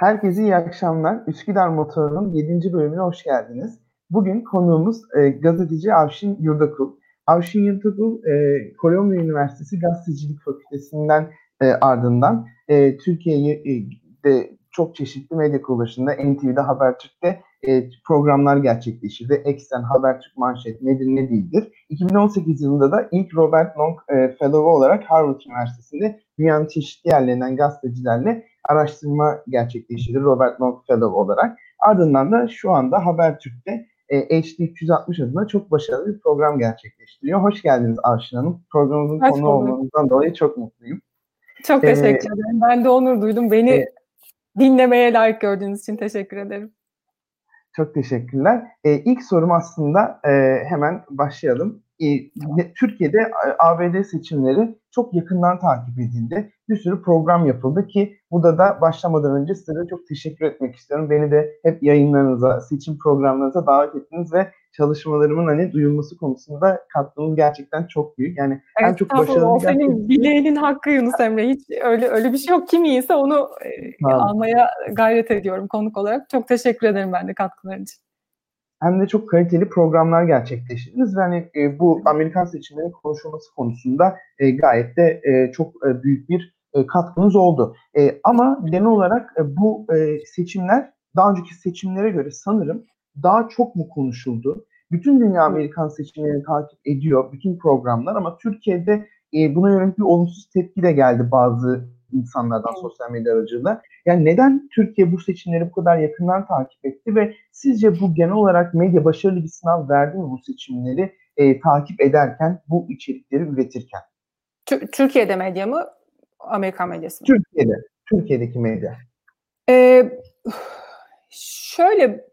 Herkese iyi akşamlar. Üsküdar Motoru'nun 7. bölümüne hoş geldiniz. Bugün konuğumuz e, gazeteci Avşin Yurdakul. Avşin Yurdakul, e, Kolombiya Üniversitesi Gazetecilik Fakültesinden e, ardından e, Türkiye'de çok çeşitli medya kuruluşunda, NTV'de, Habertürk'te e, programlar gerçekleştirdi. Eksen, Habertürk, Manşet, nedir ne değildir. 2018 yılında da ilk Robert Long e, Fellow olarak Harvard Üniversitesi'nde dünyanın çeşitli yerlerinden gazetecilerle araştırma gerçekleştirdi Robert Long Fellow olarak. Ardından da şu anda Habertürk'te e, HD 360 adına çok başarılı bir program gerçekleştiriyor. Hoş geldiniz Avşin Hanım. Programımızın konu olmanızdan dolayı çok mutluyum. Çok teşekkür ee, ederim. Ben de onur duydum. Beni e, dinlemeye layık gördüğünüz için teşekkür ederim. Çok teşekkürler. Ee, ilk sorum aslında e, hemen başlayalım. Ee, Türkiye'de ABD seçimleri çok yakından takip edildi. Bir sürü program yapıldı ki burada da başlamadan önce size çok teşekkür etmek istiyorum. Beni de hep yayınlarınıza, seçim programlarınıza davet ettiniz ve çalışmalarımın hani duyulması konusunda katkınız gerçekten çok büyük. Yani evet, en çok başarılı o gerçekten... senin bileğinin hakkı Yunus Emre. Hiç öyle öyle bir şey yok. Kim iyiyse onu e, almaya gayret ediyorum konuk olarak. Çok teşekkür ederim ben de katkıların için hem de çok kaliteli programlar gerçekleştirdiniz ve hani e, bu Amerikan seçimlerinin konuşulması konusunda e, gayet de e, çok e, büyük bir e, katkınız oldu. E, ama genel olarak e, bu e, seçimler daha önceki seçimlere göre sanırım daha çok mu konuşuldu? Bütün dünya Amerikan seçimlerini takip ediyor, bütün programlar ama Türkiye'de e, buna yönelik bir olumsuz tepki de geldi bazı insanlardan sosyal medya aracılığıyla. Yani neden Türkiye bu seçimleri bu kadar yakından takip etti ve sizce bu genel olarak medya başarılı bir sınav verdi mi bu seçimleri e, takip ederken, bu içerikleri üretirken? Türkiye'de medya mı, Amerikan medyası mı? Türkiye'de, Türkiye'deki medya. Ee, şöyle,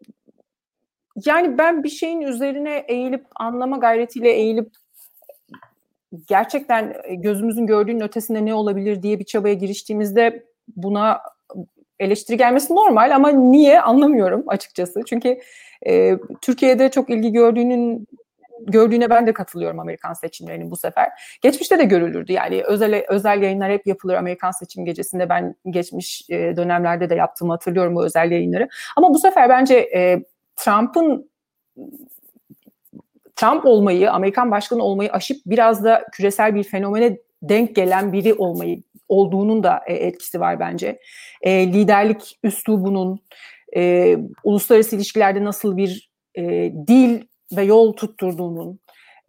yani ben bir şeyin üzerine eğilip anlama gayretiyle eğilip gerçekten e, gözümüzün gördüğünün ötesinde ne olabilir diye bir çabaya giriştiğimizde buna eleştiri gelmesi normal ama niye anlamıyorum açıkçası. Çünkü e, Türkiye'de çok ilgi gördüğünün gördüğüne ben de katılıyorum Amerikan seçimlerinin bu sefer. Geçmişte de görülürdü yani özel özel yayınlar hep yapılır Amerikan seçim gecesinde ben geçmiş e, dönemlerde de yaptığımı hatırlıyorum bu özel yayınları. Ama bu sefer bence e, Trump'ın Trump olmayı, Amerikan başkanı olmayı aşıp biraz da küresel bir fenomene denk gelen biri olmayı olduğunun da e, etkisi var bence. E, liderlik üslubunun, e, uluslararası ilişkilerde nasıl bir e, dil ve yol tutturduğunun,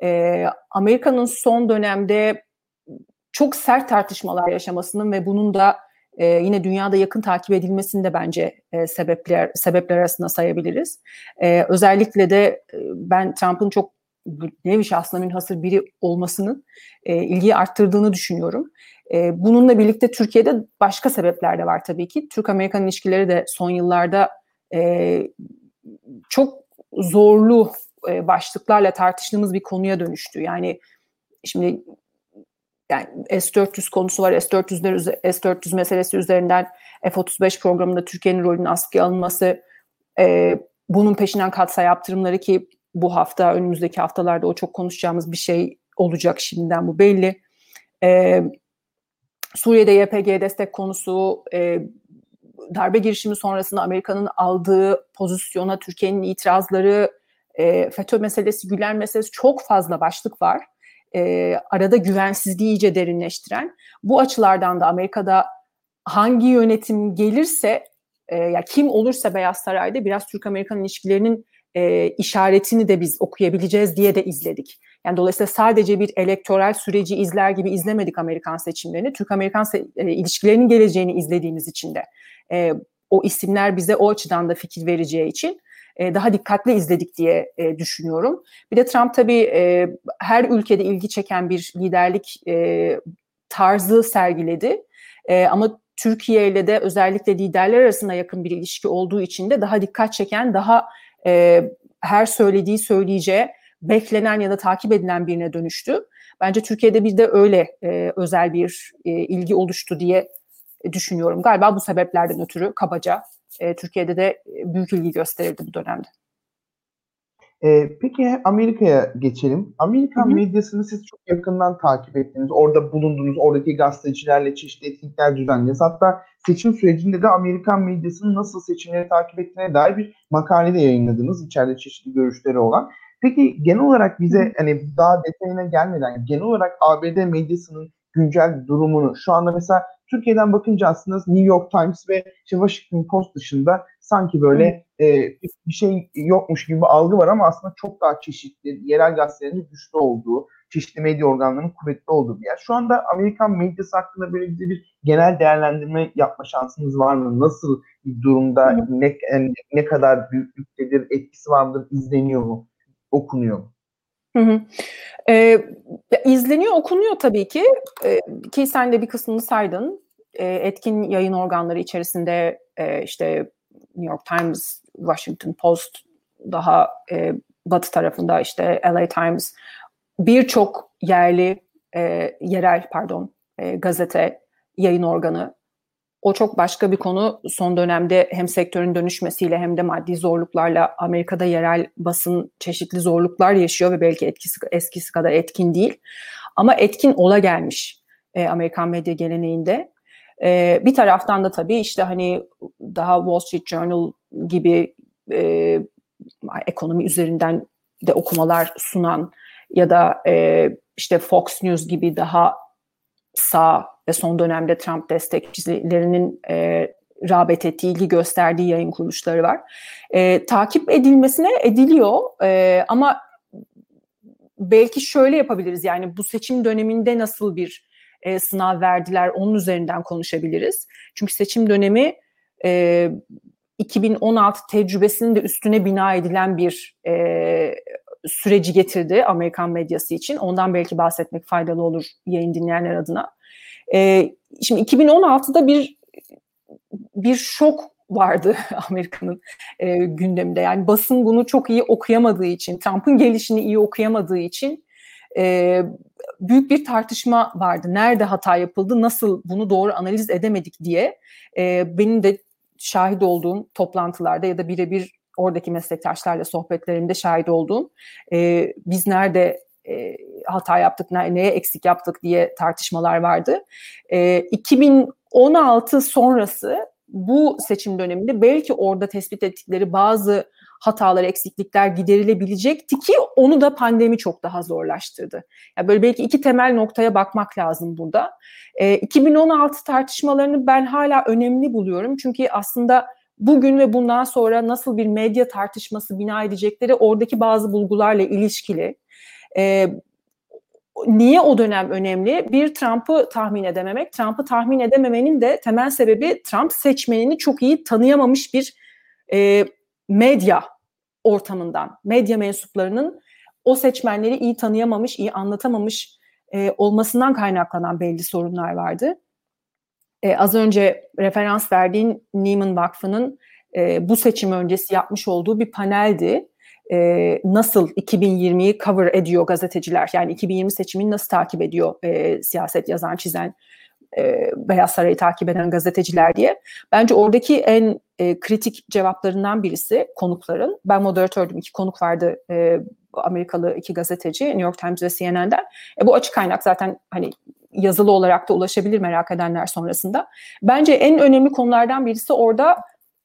e, Amerika'nın son dönemde çok sert tartışmalar yaşamasının ve bunun da e, yine dünyada yakın takip edilmesini de bence e, sebepler sebepler arasında sayabiliriz. E, özellikle de e, ben Trump'ın çok nevi şahsına münhasır biri olmasının e, ilgiyi arttırdığını düşünüyorum. E, bununla birlikte Türkiye'de başka sebepler de var tabii ki. Türk-Amerikan ilişkileri de son yıllarda e, çok zorlu e, başlıklarla tartıştığımız bir konuya dönüştü. Yani şimdi yani S-400 konusu var. S-400'ler S-400 meselesi üzerinden F-35 programında Türkiye'nin rolünün askıya alınması, e, bunun peşinden katsa yaptırımları ki bu hafta, önümüzdeki haftalarda o çok konuşacağımız bir şey olacak şimdiden bu belli. E, Suriye'de YPG destek konusu, e, darbe girişimi sonrasında Amerika'nın aldığı pozisyona Türkiye'nin itirazları, e, FETÖ meselesi, Gülen meselesi çok fazla başlık var. E, arada güvensizliği iyice derinleştiren. Bu açılardan da Amerika'da hangi yönetim gelirse, e, ya kim olursa Beyaz Saray'da biraz Türk-Amerikan ilişkilerinin e, işaretini de biz okuyabileceğiz diye de izledik. Yani dolayısıyla sadece bir elektoral süreci izler gibi izlemedik Amerikan seçimlerini. Türk-Amerikan se- e, ilişkilerinin geleceğini izlediğimiz için de e, o isimler bize o açıdan da fikir vereceği için e, daha dikkatli izledik diye e, düşünüyorum. Bir de Trump tabii e, her ülkede ilgi çeken bir liderlik tarzı sergiledi. Ama Türkiye ile de özellikle liderler arasında yakın bir ilişki olduğu için de daha dikkat çeken, daha e, her söylediği söyleyeceği beklenen ya da takip edilen birine dönüştü. Bence Türkiye'de bir de öyle e, özel bir e, ilgi oluştu diye düşünüyorum. Galiba bu sebeplerden ötürü kabaca e, Türkiye'de de büyük ilgi gösterildi bu dönemde. E, peki Amerika'ya geçelim. Amerikan Hı-hı. medyasını siz çok yakından takip ettiniz. Orada bulundunuz, oradaki gazetecilerle çeşitli etkinlikler düzenlediniz. Hatta seçim sürecinde de Amerikan medyasının nasıl seçimleri takip ettiğine dair bir makale de yayınladınız. İçeride çeşitli görüşleri olan. Peki genel olarak bize hani daha detayına gelmeden genel olarak ABD medyasının güncel durumunu şu anda mesela Türkiye'den bakınca aslında New York Times ve işte Washington Post dışında sanki böyle e, bir şey yokmuş gibi algı var ama aslında çok daha çeşitli, yerel gazetelerin güçlü olduğu, çeşitli medya organlarının kuvvetli olduğu bir yer. Şu anda Amerikan medyası hakkında böyle bize bir genel değerlendirme yapma şansınız var mı? Nasıl bir durumda, ne, ne kadar büyüklüktedir, etkisi var mıdır, izleniyor mu, okunuyor mu? Hı hı. Ee, izleniyor, okunuyor tabii ki. Ee, ki sen de bir kısmını saydın. Ee, etkin yayın organları içerisinde e, işte New York Times, Washington Post, daha e, batı tarafında işte LA Times, birçok yerli, e, yerel pardon e, gazete, yayın organı o çok başka bir konu. Son dönemde hem sektörün dönüşmesiyle hem de maddi zorluklarla Amerika'da yerel basın çeşitli zorluklar yaşıyor ve belki etkisi eskisi kadar etkin değil. Ama etkin ola gelmiş e, Amerikan medya geleneğinde. E, bir taraftan da tabii işte hani daha Wall Street Journal gibi e, ekonomi üzerinden de okumalar sunan ya da e, işte Fox News gibi daha sağ ve son dönemde Trump destekçilerinin e, rağbet ettiği, ilgi gösterdiği yayın kuruluşları var. E, takip edilmesine ediliyor e, ama belki şöyle yapabiliriz yani bu seçim döneminde nasıl bir e, sınav verdiler onun üzerinden konuşabiliriz. Çünkü seçim dönemi e, 2016 tecrübesinin de üstüne bina edilen bir e, süreci getirdi Amerikan medyası için. Ondan belki bahsetmek faydalı olur yayın dinleyenler adına. E, şimdi 2016'da bir bir şok vardı Amerika'nın e, gündeminde. Yani basın bunu çok iyi okuyamadığı için, Trump'ın gelişini iyi okuyamadığı için e, büyük bir tartışma vardı. Nerede hata yapıldı, nasıl bunu doğru analiz edemedik diye. E, benim de şahit olduğum toplantılarda ya da birebir oradaki meslektaşlarla sohbetlerimde şahit olduğum e, biz nerede e, hata yaptık, ne, neye eksik yaptık diye tartışmalar vardı. E, 2016 sonrası bu seçim döneminde belki orada tespit ettikleri bazı hatalar, eksiklikler giderilebilecekti ki onu da pandemi çok daha zorlaştırdı. Yani böyle belki iki temel noktaya bakmak lazım burada. E, 2016 tartışmalarını ben hala önemli buluyorum çünkü aslında bugün ve bundan sonra nasıl bir medya tartışması bina edecekleri oradaki bazı bulgularla ilişkili. E, niye o dönem önemli? Bir Trump'ı tahmin edememek. Trump'ı tahmin edememenin de temel sebebi Trump seçmenini çok iyi tanıyamamış bir e, medya ortamından, medya mensuplarının o seçmenleri iyi tanıyamamış, iyi anlatamamış e, olmasından kaynaklanan belli sorunlar vardı. E, az önce referans verdiğin Neiman Vakfı'nın e, bu seçim öncesi yapmış olduğu bir paneldi e, nasıl 2020'yi cover ediyor gazeteciler? Yani 2020 seçimini nasıl takip ediyor e, siyaset yazan, çizen, e, Beyaz Saray'ı takip eden gazeteciler diye. Bence oradaki en e, kritik cevaplarından birisi konukların. Ben moderatördüm, iki konuk vardı e, Amerikalı iki gazeteci New York Times ve CNN'den. E, bu açık kaynak zaten hani yazılı olarak da ulaşabilir merak edenler sonrasında. Bence en önemli konulardan birisi orada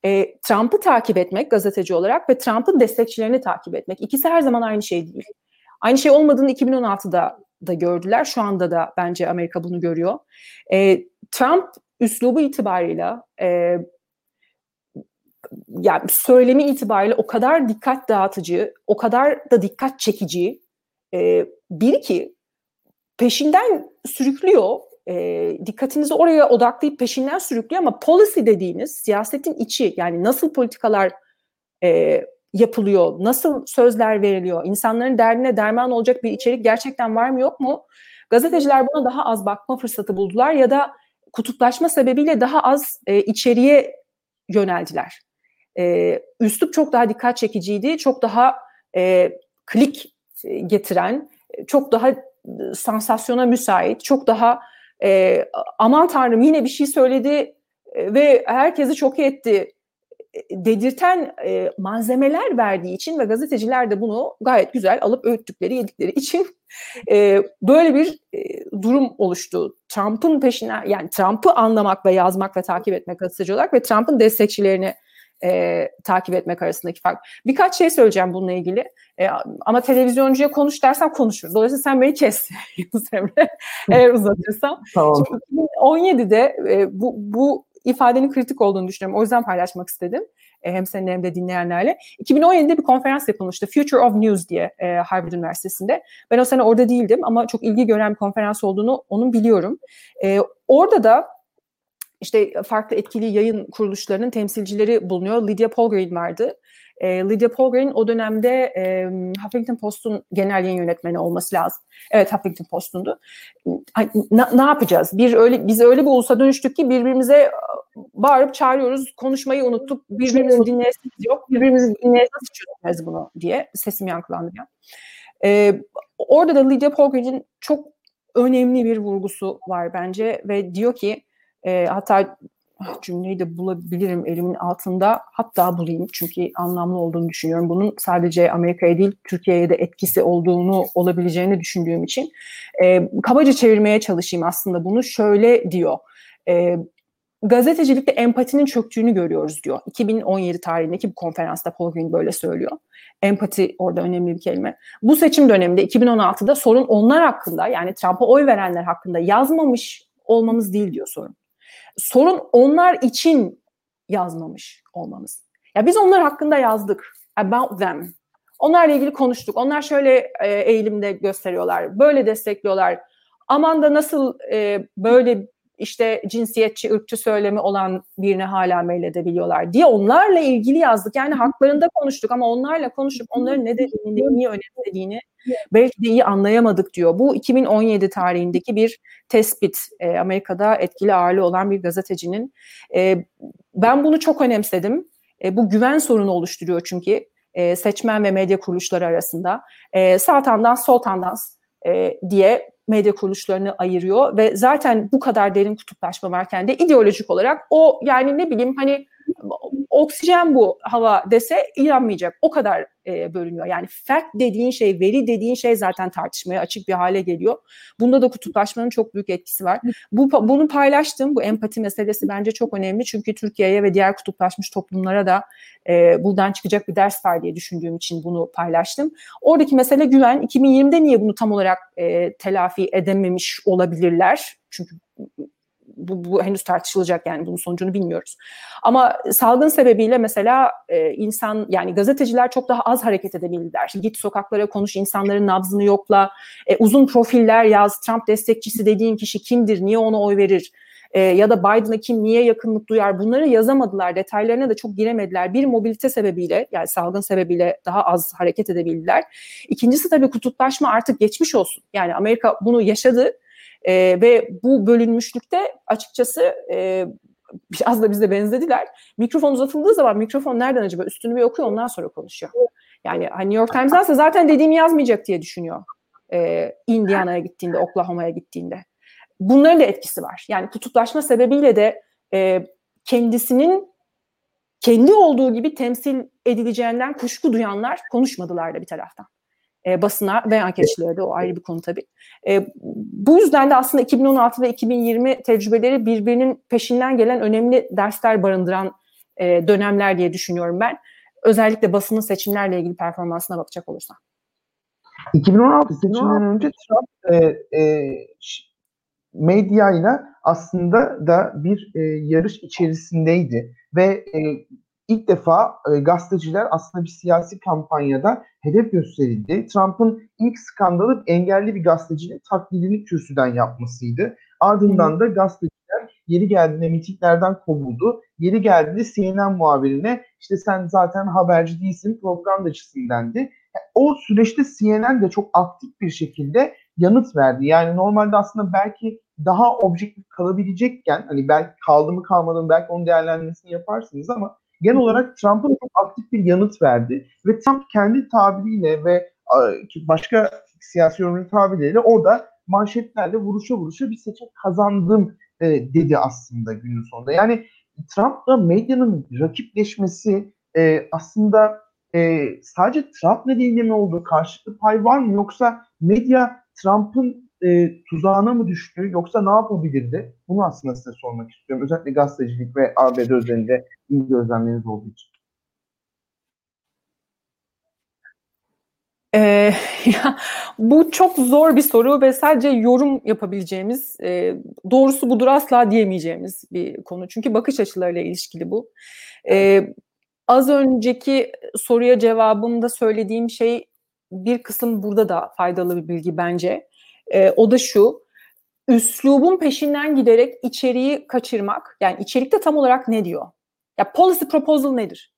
e, Trump'ı takip etmek gazeteci olarak ve Trump'ın destekçilerini takip etmek. İkisi her zaman aynı şey değil. Aynı şey olmadığını 2016'da da gördüler. Şu anda da bence Amerika bunu görüyor. E, Trump üslubu itibarıyla e, yani söylemi itibariyle o kadar dikkat dağıtıcı, o kadar da dikkat çekici e, biri ki peşinden sürüklüyor e, dikkatinizi oraya odaklayıp peşinden sürüklüyor ama policy dediğiniz siyasetin içi yani nasıl politikalar e, yapılıyor, nasıl sözler veriliyor, insanların derdine derman olacak bir içerik gerçekten var mı yok mu? Gazeteciler buna daha az bakma fırsatı buldular ya da kutuplaşma sebebiyle daha az e, içeriye yöneldiler. E, üslup çok daha dikkat çekiciydi, çok daha e, klik e, getiren, çok daha e, sansasyona müsait, çok daha e, aman tanrım yine bir şey söyledi e, ve herkesi çok etti dedirten e, malzemeler verdiği için ve gazeteciler de bunu gayet güzel alıp öğüttükleri, yedikleri için e, böyle bir e, durum oluştu. Trump'ın peşine yani Trump'ı anlamak ve yazmak ve takip etmek gazeteci olarak ve Trump'ın destekçilerini e, takip etmek arasındaki fark. Birkaç şey söyleyeceğim bununla ilgili. E, ama televizyoncuya konuş dersem konuşur. Dolayısıyla sen beni kes Yunus Emre eğer uzatırsam. Tamam. Şimdi 2017'de e, bu, bu ifadenin kritik olduğunu düşünüyorum. O yüzden paylaşmak istedim. E, hem senin hem de dinleyenlerle. 2017'de bir konferans yapılmıştı. Future of News diye e, Harvard Üniversitesi'nde. Ben o sene orada değildim ama çok ilgi gören bir konferans olduğunu onun biliyorum. E, orada da işte farklı etkili yayın kuruluşlarının temsilcileri bulunuyor. Lydia Polgren vardı. E, Lydia Polgren o dönemde e, Huffington Post'un genel yayın yönetmeni olması lazım. Evet Huffington Post'undu. Ne, ne yapacağız? Bir öyle biz öyle bir ulusa dönüştük ki birbirimize bağırıp çağırıyoruz. Konuşmayı unuttuk. Birbirimizi dinleyesiniz yok. Birbirimizi dinleyesiniz çözmez bunu diye sesim yankılandı. Yani. E, orada da Lydia Polgren'in çok önemli bir vurgusu var bence ve diyor ki e, hatta cümleyi de bulabilirim elimin altında. Hatta bulayım çünkü anlamlı olduğunu düşünüyorum. Bunun sadece Amerika'ya değil Türkiye'ye de etkisi olduğunu olabileceğini düşündüğüm için. E, kabaca çevirmeye çalışayım aslında bunu. Şöyle diyor. E, gazetecilikte empatinin çöktüğünü görüyoruz diyor. 2017 tarihindeki bu konferansta Paul Green böyle söylüyor. Empati orada önemli bir kelime. Bu seçim döneminde 2016'da sorun onlar hakkında yani Trump'a oy verenler hakkında yazmamış olmamız değil diyor sorun sorun onlar için yazmamış olmamız. Ya biz onlar hakkında yazdık. About them. Onlarla ilgili konuştuk. Onlar şöyle e, eğilimde gösteriyorlar. Böyle destekliyorlar. Aman da nasıl e, böyle işte cinsiyetçi, ırkçı söylemi olan birine hala meyledebiliyorlar diye onlarla ilgili yazdık. Yani haklarında konuştuk ama onlarla konuşup onların ne dediğini, niye önemlediğini belki de iyi anlayamadık diyor. Bu 2017 tarihindeki bir tespit. E, Amerika'da etkili ağırlığı olan bir gazetecinin. E, ben bunu çok önemsedim. E, bu güven sorunu oluşturuyor çünkü e, seçmen ve medya kuruluşları arasında. E, sağ tandans, sol tandans e, diye medya kuruluşlarını ayırıyor ve zaten bu kadar derin kutuplaşma varken de ideolojik olarak o yani ne bileyim hani oksijen bu hava dese inanmayacak. O kadar e, bölünüyor. Yani fact dediğin şey, veri dediğin şey zaten tartışmaya açık bir hale geliyor. Bunda da kutuplaşmanın çok büyük etkisi var. Bu bunu paylaştım. Bu empati meselesi bence çok önemli. Çünkü Türkiye'ye ve diğer kutuplaşmış toplumlara da e, buradan çıkacak bir ders var diye düşündüğüm için bunu paylaştım. Oradaki mesele güven. 2020'de niye bunu tam olarak e, telafi edememiş olabilirler? Çünkü bu, bu henüz tartışılacak yani bunun sonucunu bilmiyoruz. Ama salgın sebebiyle mesela e, insan yani gazeteciler çok daha az hareket edebildiler. Git sokaklara konuş, insanların nabzını yokla, e, uzun profiller yaz, Trump destekçisi dediğin kişi kimdir, niye ona oy verir? E, ya da Biden'a kim niye yakınlık duyar bunları yazamadılar detaylarına da çok giremediler bir mobilite sebebiyle yani salgın sebebiyle daha az hareket edebildiler İkincisi tabii kutuplaşma artık geçmiş olsun yani Amerika bunu yaşadı e, ve bu bölünmüşlükte açıkçası e, biraz da bize benzediler. Mikrofon uzatıldığı zaman mikrofon nereden acaba üstünü bir okuyor ondan sonra konuşuyor. Yani hani New York Times'dansa zaten dediğimi yazmayacak diye düşünüyor. E, Indiana'ya gittiğinde, Oklahoma'ya gittiğinde. Bunların da etkisi var. Yani kutuplaşma sebebiyle de e, kendisinin kendi olduğu gibi temsil edileceğinden kuşku duyanlar konuşmadılar da bir taraftan e, basına ve anketçilere de o ayrı bir konu tabii. E, bu yüzden de aslında 2016 ve 2020 tecrübeleri birbirinin peşinden gelen önemli dersler barındıran e, dönemler diye düşünüyorum ben. Özellikle basının seçimlerle ilgili performansına bakacak olursan. 2016 seçimden önce Trump e, e, medyayla aslında da bir e, yarış içerisindeydi ve e, ilk defa e, gazeteciler aslında bir siyasi kampanyada hedef gösterildi. Trump'ın ilk skandalı engelli bir gazetecinin taklidini kürsüden yapmasıydı. Ardından da gazeteciler yeri geldiğinde mitinglerden kovuldu. Yeri geldiğinde CNN muhabirine işte sen zaten haberci değilsin propagandacısın dendi. O süreçte CNN de çok aktif bir şekilde yanıt verdi. Yani normalde aslında belki daha objektif kalabilecekken hani belki kaldı mı kalmadı mı belki onun değerlendirmesini yaparsınız ama genel olarak Trump'a çok aktif bir yanıt verdi. Ve Trump kendi tabiriyle ve başka siyasi yorumcu tabirleriyle orada manşetlerle vuruşa vuruşa bir seçim kazandım e, dedi aslında günün sonunda. Yani Trump'la medyanın rakipleşmesi e, aslında e, sadece Trump nedeniyle mi oldu? Karşılıklı pay var mı? Yoksa medya Trump'ın e, tuzağına mı düştü? Yoksa ne yapabilirdi? Bunu aslında size sormak istiyorum. Özellikle gazetecilik ve ABD üzerinde iyi gözlemleriniz olduğu için. Ee, ya, bu çok zor bir soru ve sadece yorum yapabileceğimiz, e, doğrusu budur asla diyemeyeceğimiz bir konu. Çünkü bakış açılarıyla ilişkili bu. Ee, az önceki soruya cevabımda söylediğim şey bir kısım burada da faydalı bir bilgi bence. Ee, o da şu, üslubun peşinden giderek içeriği kaçırmak, yani içerikte tam olarak ne diyor? Ya policy proposal nedir?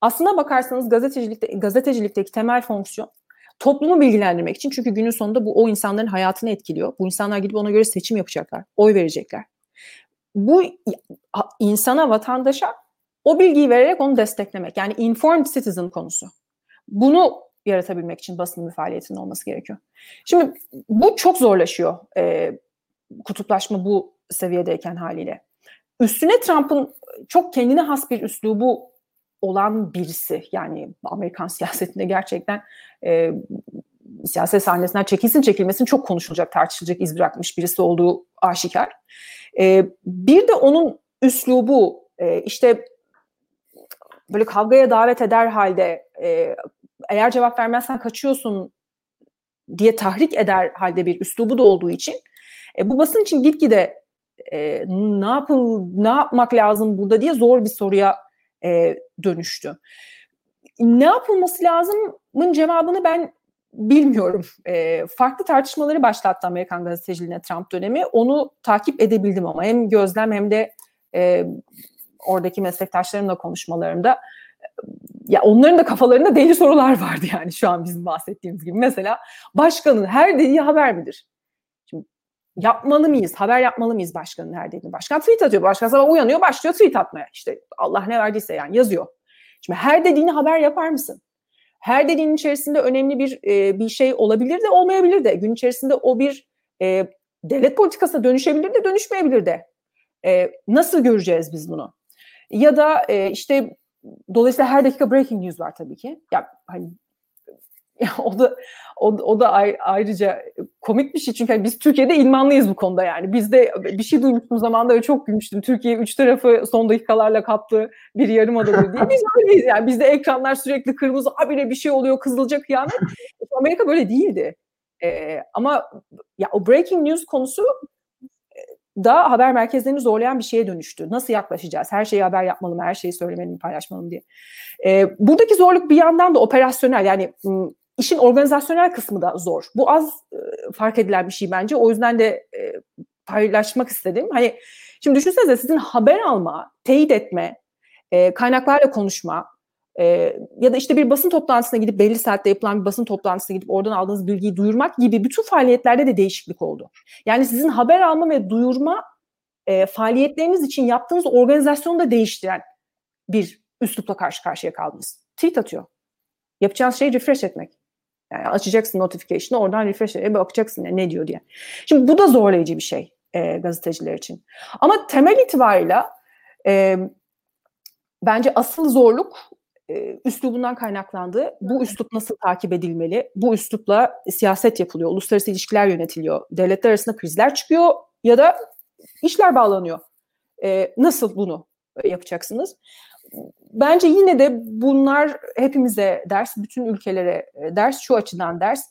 Aslına bakarsanız gazetecilikte, gazetecilikteki temel fonksiyon toplumu bilgilendirmek için çünkü günün sonunda bu o insanların hayatını etkiliyor. Bu insanlar gidip ona göre seçim yapacaklar, oy verecekler. Bu insana, vatandaşa o bilgiyi vererek onu desteklemek. Yani informed citizen konusu. Bunu yaratabilmek için basın bir faaliyetinin olması gerekiyor. Şimdi bu çok zorlaşıyor e, kutuplaşma bu seviyedeyken haliyle. Üstüne Trump'ın çok kendine has bir üslubu olan birisi. Yani Amerikan siyasetinde gerçekten e, siyaset sahnesinden çekilsin çekilmesin çok konuşulacak, tartışılacak iz bırakmış birisi olduğu aşikar. E, bir de onun üslubu e, işte böyle kavgaya davet eder halde e, eğer cevap vermezsen kaçıyorsun diye tahrik eder halde bir üslubu da olduğu için e, bu basın için gitgide e, ne yapın ne yapmak lazım burada diye zor bir soruya e, dönüştü. Ne yapılması lazımın cevabını ben bilmiyorum. E, farklı tartışmaları başlattı Amerikan gazeteciliğine Trump dönemi. Onu takip edebildim ama hem gözlem hem de e, oradaki meslektaşlarımla konuşmalarımda ya onların da kafalarında deli sorular vardı yani şu an bizim bahsettiğimiz gibi. Mesela başkanın her dediği haber midir? Şimdi yapmalı mıyız? Haber yapmalı mıyız başkanın her dediğini? Başkan tweet atıyor. Başkan sabah uyanıyor başlıyor tweet atmaya. İşte Allah ne verdiyse yani yazıyor. Şimdi her dediğini haber yapar mısın? Her dediğinin içerisinde önemli bir e, bir şey olabilir de olmayabilir de. Gün içerisinde o bir e, devlet politikasına dönüşebilir de dönüşmeyebilir de. E, nasıl göreceğiz biz bunu? Ya da e, işte dolayısıyla her dakika breaking news var tabii ki. Ya hani ya o da o, o da ayrıca komik bir şey çünkü hani biz Türkiye'de ilmanlıyız bu konuda yani. Biz de bir şey duymuştum zamanda ve çok gülmüştüm. Türkiye üç tarafı son dakikalarla kaptı bir yarım adadır diye. Biz öyleyiz yani. Bizde ekranlar sürekli kırmızı, abire bir şey oluyor, kızılca kıyamet. Amerika böyle değildi. Ee, ama ya o breaking news konusu da haber merkezlerini zorlayan bir şeye dönüştü. Nasıl yaklaşacağız? Her şeyi haber yapmalı mı? Her şeyi söylemeli mi, paylaşmalı mı diye. E, buradaki zorluk bir yandan da operasyonel yani işin organizasyonel kısmı da zor. Bu az e, fark edilen bir şey bence. O yüzden de e, paylaşmak istedim. Hani şimdi düşünsenize sizin haber alma, teyit etme, e, kaynaklarla konuşma, e, ya da işte bir basın toplantısına gidip belli saatte yapılan bir basın toplantısına gidip oradan aldığınız bilgiyi duyurmak gibi bütün faaliyetlerde de değişiklik oldu. Yani sizin haber alma ve duyurma e, faaliyetleriniz için yaptığınız organizasyonu da değiştiren bir üslupla karşı karşıya kaldınız. Tweet atıyor. Yapacağınız şey refresh etmek. Yani açacaksın notification'ı oradan refresh edip bakacaksın yani ne diyor diye. Şimdi bu da zorlayıcı bir şey e, gazeteciler için. Ama temel itibarıyla e, bence asıl zorluk e, üslubundan kaynaklandı. Bu üslup nasıl takip edilmeli? Bu üslupla siyaset yapılıyor, uluslararası ilişkiler yönetiliyor, devletler arasında krizler çıkıyor ya da işler bağlanıyor. E, nasıl bunu yapacaksınız? Bence yine de bunlar hepimize ders, bütün ülkelere e, ders, şu açıdan ders.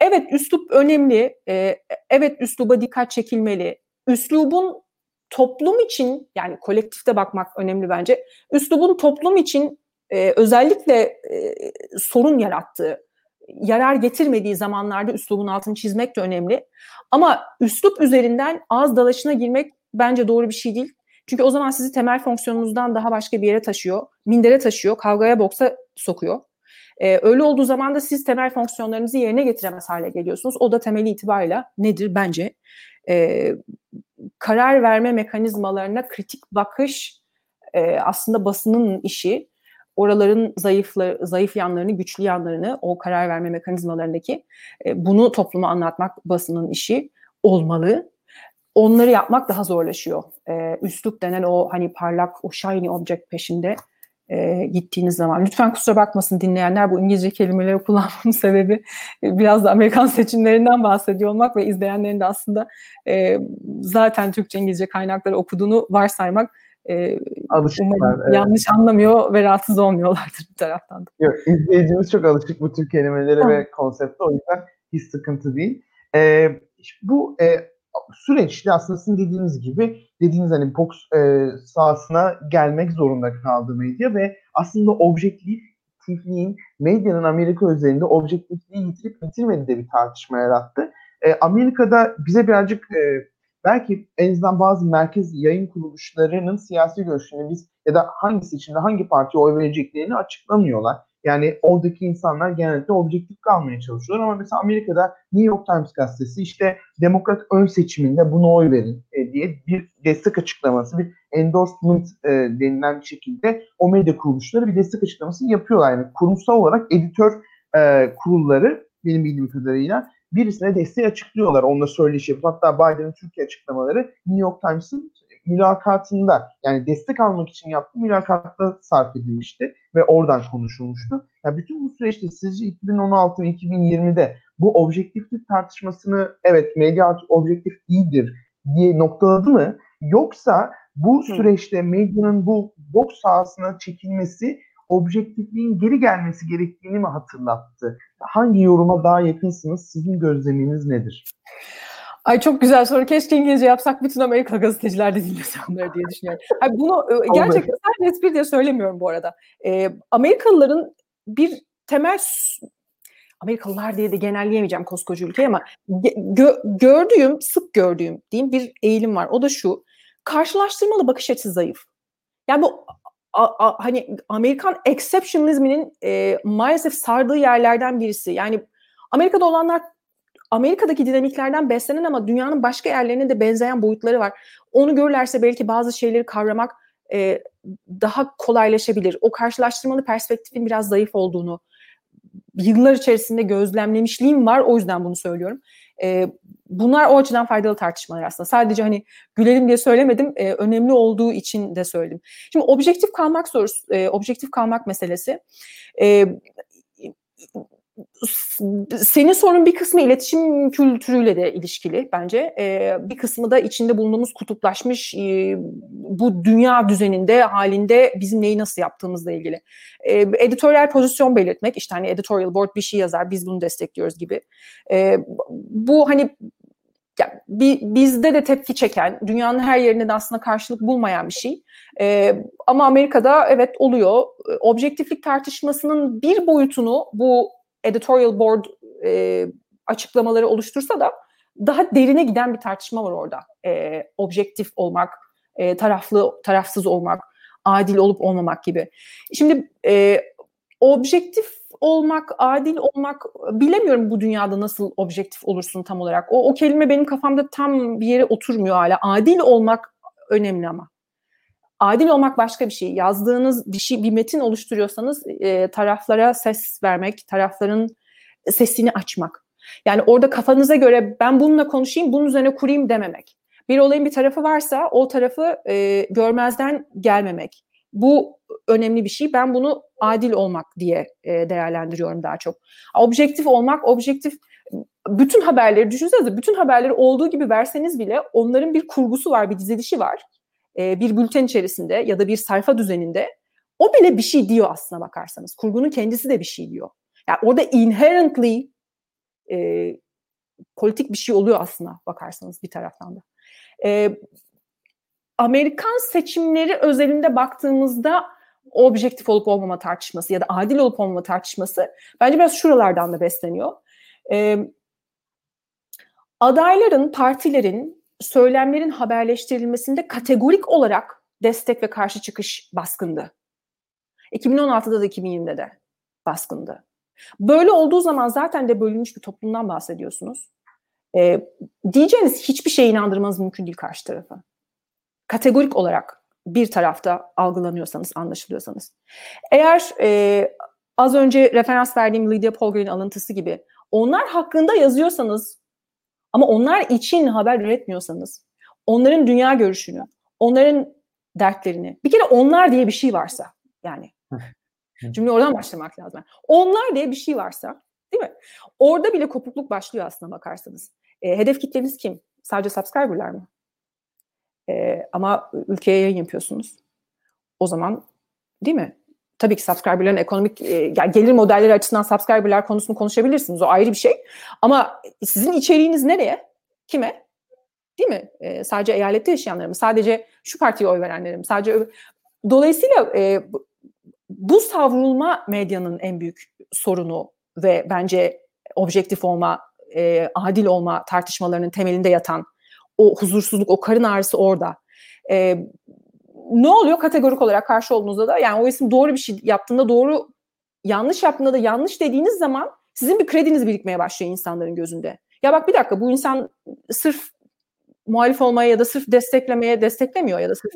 Evet üslup önemli, e, evet üsluba dikkat çekilmeli. Üslubun toplum için yani kolektifte bakmak önemli bence. Üslubun toplum için e, özellikle e, sorun yarattığı, yarar getirmediği zamanlarda üslubun altını çizmek de önemli. Ama üslup üzerinden ağız dalaşına girmek bence doğru bir şey değil. Çünkü o zaman sizi temel fonksiyonunuzdan daha başka bir yere taşıyor, mindere taşıyor, kavgaya boksa sokuyor. Ee, öyle olduğu zaman da siz temel fonksiyonlarınızı yerine getiremez hale geliyorsunuz. O da temeli itibariyle nedir bence? Ee, karar verme mekanizmalarına kritik bakış e, aslında basının işi oraların zayıflı, zayıf yanlarını, güçlü yanlarını, o karar verme mekanizmalarındaki e, bunu topluma anlatmak basının işi olmalı. onları yapmak daha zorlaşıyor. E, üslup denen o hani parlak, o shiny object peşinde e, gittiğiniz zaman. Lütfen kusura bakmasın dinleyenler bu İngilizce kelimeleri kullanmamın sebebi e, biraz da Amerikan seçimlerinden bahsediyor olmak ve izleyenlerin de aslında e, zaten Türkçe İngilizce kaynakları okuduğunu varsaymak e, umarım evet. yanlış anlamıyor ve rahatsız olmuyorlardır bir taraftan da. Yok, izleyicimiz çok alışık bu tür kelimelere ve konsepte o yüzden hiç sıkıntı değil. E, bu e, süreçte aslında sizin dediğiniz gibi dediğiniz hani boks e, sahasına gelmek zorunda kaldı medya ve aslında objektifliğin medyanın Amerika üzerinde objektifliği yitirip bitirmedi de bir tartışma yarattı. E, Amerika'da bize birazcık e, belki en azından bazı merkez yayın kuruluşlarının siyasi görüşünü biz ya da hangi seçimde hangi partiye oy vereceklerini açıklamıyorlar. Yani oradaki insanlar genelde objektif kalmaya çalışıyorlar ama mesela Amerika'da New York Times gazetesi işte demokrat ön seçiminde bunu oy verin e, diye bir destek açıklaması, bir endorsement e, denilen bir şekilde o medya kuruluşları bir destek açıklaması yapıyorlar. Yani kurumsal olarak editör e, kurulları benim bildiğim kadarıyla birisine desteği açıklıyorlar. Onunla söyleşi yapıp hatta Biden'ın Türkiye açıklamaları New York Times'ın mülakatında yani destek almak için yaptığı mülakatta sarf edilmişti ve oradan konuşulmuştu. Yani bütün bu süreçte sizce 2016 ve 2020'de bu objektiflik tartışmasını evet medya artık objektif değildir diye noktaladı mı? Yoksa bu süreçte medyanın bu boks sahasına çekilmesi objektifliğin geri gelmesi gerektiğini mi hatırlattı? Hangi yoruma daha yakınsınız? Sizin gözleminiz nedir? Ay çok güzel soru. Keşke İngilizce yapsak bütün Amerika gazeteciler de dinlese onları diye düşünüyorum. Ay bunu e, gerçekten sadece espri diye söylemiyorum bu arada. Ee, Amerikalıların bir temel Amerikalılar diye de genelleyemeyeceğim koskoca ülkeyi ama gö- gördüğüm, sık gördüğüm diyeyim bir eğilim var. O da şu. Karşılaştırmalı bakış açısı zayıf. Yani bu a, a, hani Amerikan exceptionalizminin e, maalesef sardığı yerlerden birisi. Yani Amerika'da olanlar Amerika'daki dinamiklerden beslenen ama dünyanın başka yerlerine de benzeyen boyutları var. Onu görürlerse belki bazı şeyleri kavramak e, daha kolaylaşabilir. O karşılaştırmalı perspektifin biraz zayıf olduğunu yıllar içerisinde gözlemlemişliğim var. O yüzden bunu söylüyorum. E, bunlar o açıdan faydalı tartışmalar aslında. Sadece hani gülelim diye söylemedim. E, önemli olduğu için de söyledim. Şimdi objektif kalmak sorusu, e, objektif kalmak meselesi. E, senin sorun bir kısmı iletişim kültürüyle de ilişkili bence. Ee, bir kısmı da içinde bulunduğumuz kutuplaşmış e, bu dünya düzeninde halinde bizim neyi nasıl yaptığımızla ilgili. Ee, editoryal pozisyon belirtmek işte hani editorial board bir şey yazar biz bunu destekliyoruz gibi. Ee, bu hani ya, bir, bizde de tepki çeken, dünyanın her yerinde de aslında karşılık bulmayan bir şey. Ee, ama Amerika'da evet oluyor. Objektiflik tartışmasının bir boyutunu bu editorial board e, açıklamaları oluştursa da daha derine giden bir tartışma var orada. E, objektif olmak, e, taraflı tarafsız olmak, adil olup olmamak gibi. Şimdi e, objektif olmak, adil olmak bilemiyorum bu dünyada nasıl objektif olursun tam olarak. O, o kelime benim kafamda tam bir yere oturmuyor hala. Adil olmak önemli ama. Adil olmak başka bir şey. Yazdığınız bir şey, bir metin oluşturuyorsanız e, taraflara ses vermek, tarafların sesini açmak. Yani orada kafanıza göre ben bununla konuşayım, bunun üzerine kurayım dememek. Bir olayın bir tarafı varsa o tarafı e, görmezden gelmemek. Bu önemli bir şey. Ben bunu adil olmak diye e, değerlendiriyorum daha çok. Objektif olmak, objektif bütün haberleri düşünsenize bütün haberleri olduğu gibi verseniz bile onların bir kurgusu var, bir dizilişi var e, bir bülten içerisinde ya da bir sayfa düzeninde o bile bir şey diyor aslına bakarsanız. Kurgunun kendisi de bir şey diyor. Yani orada inherently e, politik bir şey oluyor aslına bakarsanız bir taraftan da. E, Amerikan seçimleri özelinde baktığımızda objektif olup olmama tartışması ya da adil olup olmama tartışması bence biraz şuralardan da besleniyor. E, adayların, partilerin söylemlerin haberleştirilmesinde kategorik olarak destek ve karşı çıkış baskındı. 2016'da da 2020'de de baskındı. Böyle olduğu zaman zaten de bölünmüş bir toplumdan bahsediyorsunuz. Ee, diyeceğiniz hiçbir şeye inandırmanız mümkün değil karşı tarafı. Kategorik olarak bir tarafta algılanıyorsanız, anlaşılıyorsanız. Eğer e, az önce referans verdiğim Lydia Polger'in alıntısı gibi onlar hakkında yazıyorsanız ama onlar için haber üretmiyorsanız, onların dünya görüşünü, onların dertlerini, bir kere onlar diye bir şey varsa yani cümle oradan başlamak lazım. Onlar diye bir şey varsa değil mi? Orada bile kopukluk başlıyor aslında bakarsanız. E, hedef kitleniz kim? Sadece subscriber'lar mı? E, ama ülkeye yayın yapıyorsunuz. O zaman değil mi? Tabii ki subscriber'ların ekonomik e, yani gelir modelleri açısından subscriber'lar konusunu konuşabilirsiniz. O ayrı bir şey. Ama sizin içeriğiniz nereye? Kime? Değil mi? E, sadece eyalette yaşayanlara mı? Sadece şu partiye oy verenlere mi? Sadece Dolayısıyla e, bu savrulma medyanın en büyük sorunu ve bence objektif olma, e, adil olma tartışmalarının temelinde yatan o huzursuzluk, o karın ağrısı orada. E, ne oluyor kategorik olarak karşı olduğunuzda da yani o isim doğru bir şey yaptığında doğru, yanlış yaptığında da yanlış dediğiniz zaman sizin bir krediniz birikmeye başlıyor insanların gözünde. Ya bak bir dakika bu insan sırf muhalif olmaya ya da sırf desteklemeye desteklemiyor ya da sırf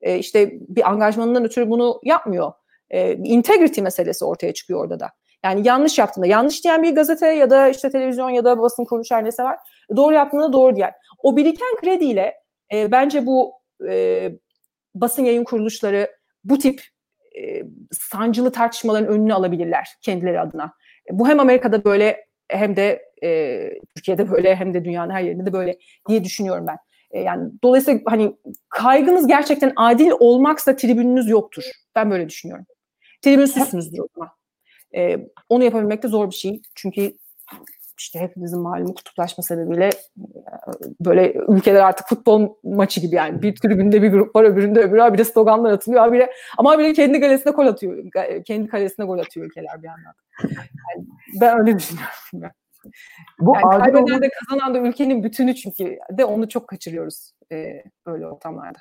e, işte bir angajmanından ötürü bunu yapmıyor. E, integrity meselesi ortaya çıkıyor orada da. Yani yanlış yaptığında yanlış diyen bir gazete ya da işte televizyon ya da basın kuruluşu her neyse var. Doğru yaptığında doğru diyen. O biriken krediyle e, bence bu e, basın yayın kuruluşları bu tip e, sancılı tartışmaların önünü alabilirler kendileri adına. Bu hem Amerika'da böyle hem de e, Türkiye'de böyle hem de dünyanın her yerinde de böyle diye düşünüyorum ben. E, yani dolayısıyla hani kaygınız gerçekten adil olmaksa tribününüz yoktur. Ben böyle düşünüyorum. Tribünsüzsünüzdür o zaman. E, onu yapabilmek de zor bir şey. Çünkü işte hepimizin malumu kutuplaşma sebebiyle e, böyle ülkeler artık futbol maçı gibi yani bir tribünde bir grup var öbüründe öbürü abi de sloganlar atılıyor abi de ama bile kendi kalesine gol atıyor kendi kalesine gol atıyor ülkeler bir yandan. Yani ben öyle düşünüyorum. Bu yani kaybeden de kazanan da ülkenin bütünü çünkü de onu çok kaçırıyoruz e, böyle ortamlarda.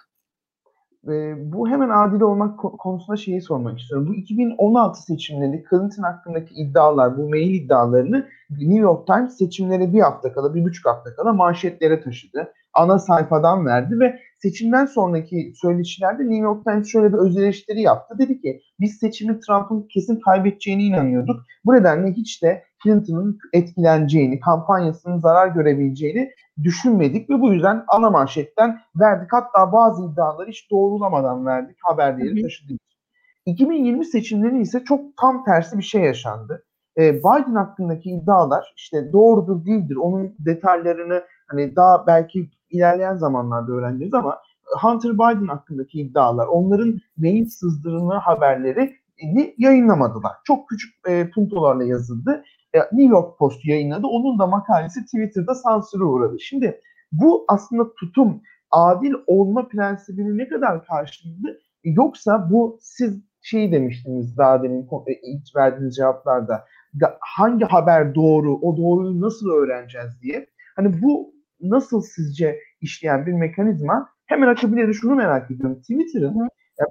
E, bu hemen adil olmak konusunda şeyi sormak istiyorum. Bu 2016 seçimleri Clinton hakkındaki iddialar, bu mail iddialarını New York Times seçimlere bir hafta kala, bir buçuk hafta kala manşetlere taşıdı. Ana sayfadan verdi ve seçimden sonraki söyleşilerde New York Times şöyle bir öz yaptı. Dedi ki biz seçimi Trump'ın kesin kaybedeceğine inanıyorduk. Bu nedenle hiç de Clinton'ın etkileneceğini, kampanyasının zarar görebileceğini düşünmedik ve bu yüzden ana manşetten verdik. Hatta bazı iddiaları hiç doğrulamadan verdik, haberleri taşıdık. 2020 seçimleri ise çok tam tersi bir şey yaşandı. Ee, Biden hakkındaki iddialar işte doğrudur değildir. Onun detaylarını hani daha belki ilerleyen zamanlarda öğreneceğiz ama Hunter Biden hakkındaki iddialar, onların mail sızdırma haberleri yayınlamadılar. Çok küçük e, puntolarla yazıldı. E, New York Post yayınladı. Onun da makalesi Twitter'da sansüre uğradı. Şimdi bu aslında tutum adil olma prensibini ne kadar karşıladı? Yoksa bu siz şey demiştiniz daha demin e, ilk verdiğiniz cevaplarda hangi haber doğru, o doğruyu nasıl öğreneceğiz diye. Hani bu nasıl sizce işleyen bir mekanizma? Hemen akabinde şunu merak ediyorum. Twitter'ın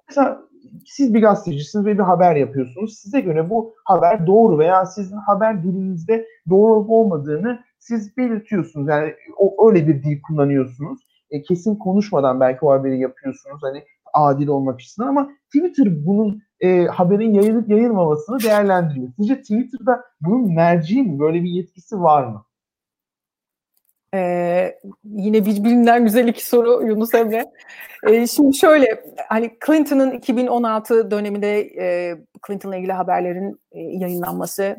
mesela siz bir gazetecisiniz ve bir haber yapıyorsunuz. Size göre bu haber doğru veya sizin haber dilinizde doğru olmadığını siz belirtiyorsunuz. Yani o öyle bir dil kullanıyorsunuz. E, kesin konuşmadan belki o haberi yapıyorsunuz. Hani adil olmak için ama Twitter bunun e, haberin yayılıp yayılmamasını değerlendiriyor. Sizce Twitter'da bunun merci mi? Böyle bir yetkisi var mı? Ee, yine birbirinden güzel iki soru Yunus Emre. Ee, şimdi şöyle, hani Clinton'ın 2016 döneminde e, Clinton'la ilgili haberlerin e, yayınlanması,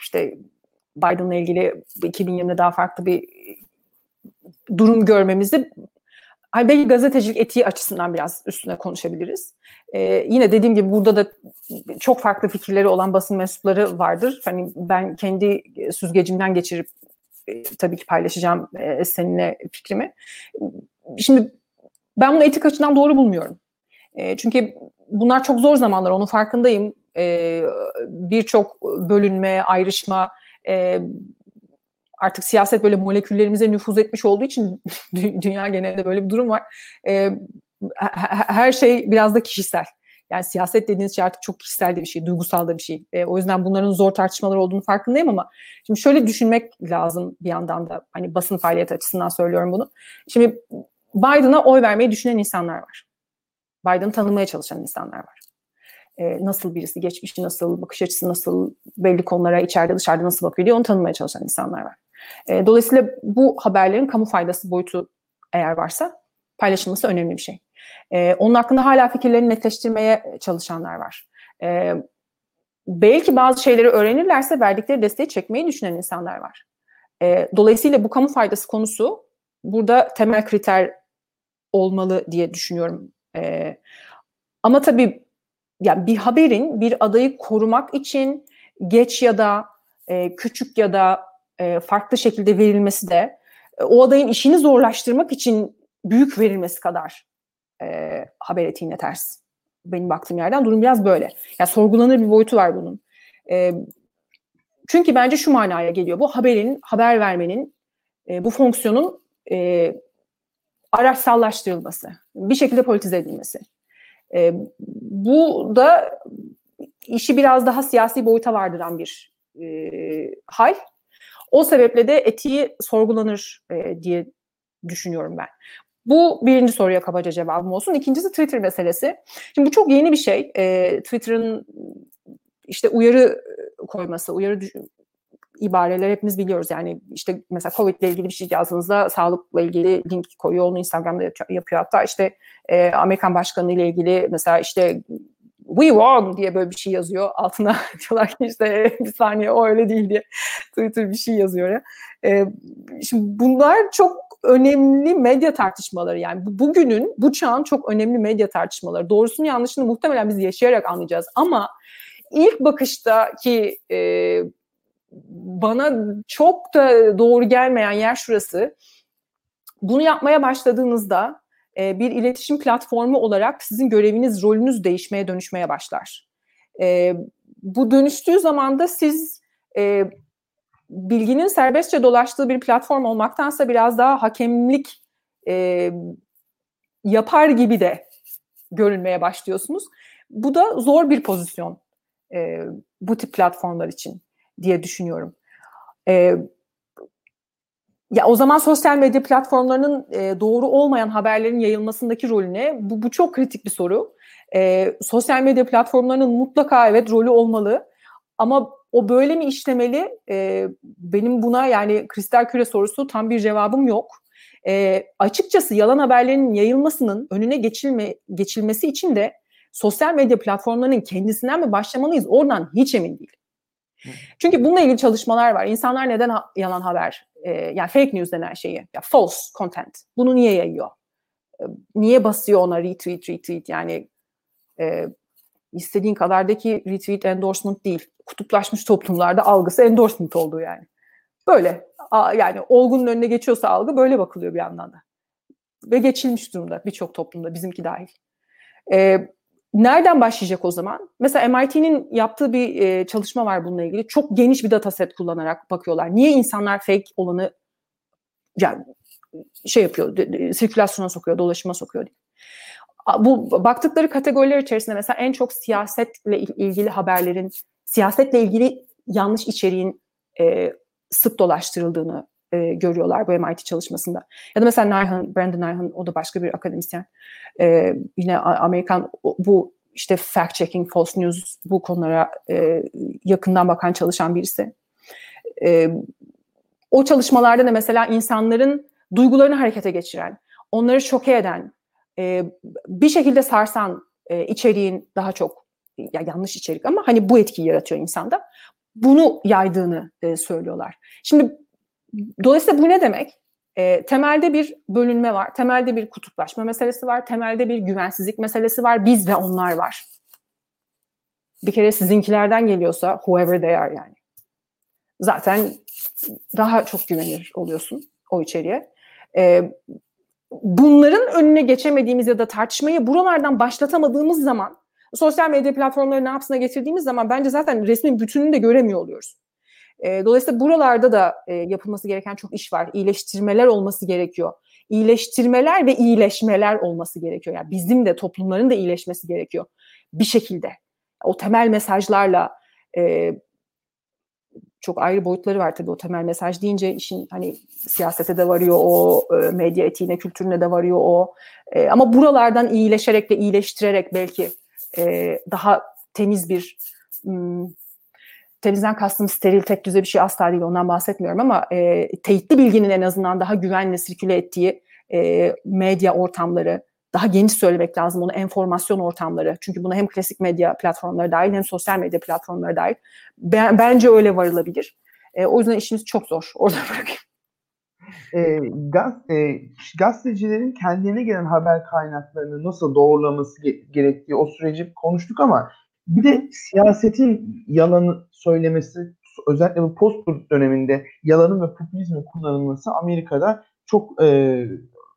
işte Biden'la ilgili 2020'de daha farklı bir durum görmemizi hani belki gazetecilik etiği açısından biraz üstüne konuşabiliriz. Ee, yine dediğim gibi burada da çok farklı fikirleri olan basın mensupları vardır. Hani ben kendi süzgecimden geçirip tabii ki paylaşacağım e, seninle fikrimi. Şimdi ben bunu etik açıdan doğru bulmuyorum. E, çünkü bunlar çok zor zamanlar, onun farkındayım. E, Birçok bölünme, ayrışma, e, artık siyaset böyle moleküllerimize nüfuz etmiş olduğu için dünya genelinde böyle bir durum var. E, her şey biraz da kişisel. Yani siyaset dediğiniz şey artık çok kişisel de bir şey, duygusal da bir şey. E, o yüzden bunların zor tartışmalar olduğunu farkındayım ama şimdi şöyle düşünmek lazım bir yandan da hani basın faaliyeti açısından söylüyorum bunu. Şimdi Biden'a oy vermeyi düşünen insanlar var. Biden'ı tanımaya çalışan insanlar var. E, nasıl birisi, geçmişi nasıl, bakış açısı nasıl, belli konulara içeride dışarıda nasıl bakıyor diye onu tanımaya çalışan insanlar var. E, dolayısıyla bu haberlerin kamu faydası boyutu eğer varsa paylaşılması önemli bir şey. E, onun hakkında hala fikirlerini netleştirmeye çalışanlar var. E, belki bazı şeyleri öğrenirlerse verdikleri desteği çekmeyi düşünen insanlar var. E, dolayısıyla bu kamu faydası konusu burada temel kriter olmalı diye düşünüyorum. E, ama tabii yani bir haberin bir adayı korumak için geç ya da e, küçük ya da e, farklı şekilde verilmesi de e, o adayın işini zorlaştırmak için büyük verilmesi kadar e, haber etiğine ters. Benim baktığım yerden durum biraz böyle. Yani sorgulanır bir boyutu var bunun. E, çünkü bence şu manaya geliyor. Bu haberin, haber vermenin, e, bu fonksiyonun e, araçsallaştırılması, bir şekilde politize edilmesi. E, bu da işi biraz daha siyasi boyuta vardıran bir e, hal. O sebeple de etiği sorgulanır e, diye düşünüyorum ben. Bu birinci soruya kabaca cevabım olsun. İkincisi Twitter meselesi. Şimdi bu çok yeni bir şey. E, Twitter'ın işte uyarı koyması, uyarı ibareler hepimiz biliyoruz. Yani işte mesela Covid ile ilgili bir şey yazdığınızda sağlıkla ilgili link koyuyor. Onu Instagram'da yapıyor. Hatta işte e, Amerikan Başkanı ile ilgili mesela işte we won diye böyle bir şey yazıyor. Altına diyorlar ki işte bir saniye o öyle değil diye Twitter bir şey yazıyor ya. E, şimdi bunlar çok önemli medya tartışmaları yani bugünün bu çağın çok önemli medya tartışmaları. Doğrusunu yanlışını muhtemelen biz yaşayarak anlayacağız ama ilk bakıştaki e, bana çok da doğru gelmeyen yer şurası. Bunu yapmaya başladığınızda e, bir iletişim platformu olarak sizin göreviniz, rolünüz değişmeye, dönüşmeye başlar. E, bu dönüştüğü zaman da siz e, bilginin serbestçe dolaştığı bir platform olmaktansa biraz daha hakemlik e, yapar gibi de görünmeye başlıyorsunuz. Bu da zor bir pozisyon e, bu tip platformlar için diye düşünüyorum. E, ya o zaman sosyal medya platformlarının e, doğru olmayan haberlerin yayılmasındaki rolüne bu, bu çok kritik bir soru. E, sosyal medya platformlarının mutlaka evet rolü olmalı ama o böyle mi işlemeli? E, benim buna yani kristal küre sorusu tam bir cevabım yok. E, açıkçası yalan haberlerin yayılmasının önüne geçilme, geçilmesi için de sosyal medya platformlarının kendisinden mi başlamalıyız? Oradan hiç emin değilim. Çünkü bununla ilgili çalışmalar var. İnsanlar neden ha- yalan haber, e, yani fake news denen şeyi, ya false content, bunu niye yayıyor? E, niye basıyor ona retweet, retweet? Yani e, istediğin kadardaki retweet endorsement değil. Kutuplaşmış toplumlarda algısı endorsement olduğu yani. Böyle. Yani olgunun önüne geçiyorsa algı böyle bakılıyor bir yandan da. Ve geçilmiş durumda birçok toplumda, bizimki dahil. E, Nereden başlayacak o zaman? Mesela MIT'nin yaptığı bir e, çalışma var bununla ilgili. Çok geniş bir dataset kullanarak bakıyorlar. Niye insanlar fake olanı yani şey yapıyor, sirkülasyona sokuyor, dolaşıma sokuyor diye. Bu baktıkları kategoriler içerisinde mesela en çok siyasetle ilgili haberlerin, siyasetle ilgili yanlış içeriğin e, sık dolaştırıldığını e, görüyorlar bu MIT çalışmasında. Ya da mesela Nyhan, Brandon Nyhan o da başka bir akademisyen. E, yine Amerikan bu işte fact checking, false news bu konulara e, yakından bakan çalışan birisi. E, o çalışmalarda da mesela insanların duygularını harekete geçiren, onları şoke eden, e, bir şekilde sarsan e, içeriğin daha çok ya yanlış içerik ama hani bu etkiyi yaratıyor insanda. Bunu yaydığını e, söylüyorlar. Şimdi Dolayısıyla bu ne demek? E, temelde bir bölünme var, temelde bir kutuplaşma meselesi var, temelde bir güvensizlik meselesi var, biz ve onlar var. Bir kere sizinkilerden geliyorsa whoever they are yani. Zaten daha çok güvenir oluyorsun o içeriye. E, bunların önüne geçemediğimiz ya da tartışmayı buralardan başlatamadığımız zaman sosyal medya platformları ne yapsına getirdiğimiz zaman bence zaten resmin bütününü de göremiyor oluyoruz. E, dolayısıyla buralarda da e, yapılması gereken çok iş var. İyileştirmeler olması gerekiyor. İyileştirmeler ve iyileşmeler olması gerekiyor. Yani bizim de toplumların da iyileşmesi gerekiyor bir şekilde. O temel mesajlarla e, çok ayrı boyutları var tabii o temel mesaj deyince işin hani siyasete de varıyor o e, medya etiğine kültürüne de varıyor o. E, ama buralardan iyileşerek de iyileştirerek belki e, daha temiz bir m, temizden kastım steril tek düze bir şey asla değil ondan bahsetmiyorum ama e, teyitli bilginin en azından daha güvenle sirküle ettiği e, medya ortamları, daha geniş söylemek lazım onu enformasyon ortamları. Çünkü buna hem klasik medya platformları dahil hem sosyal medya platformları dahil. Ben, bence öyle varılabilir. E, o yüzden işimiz çok zor. Orada bırakayım. E, e, gazetecilerin kendilerine gelen haber kaynaklarını nasıl doğrulaması gerektiği o süreci konuştuk ama bir de siyasetin yalanı söylemesi özellikle bu post döneminde yalanın ve popülizmin kullanılması Amerika'da çok e,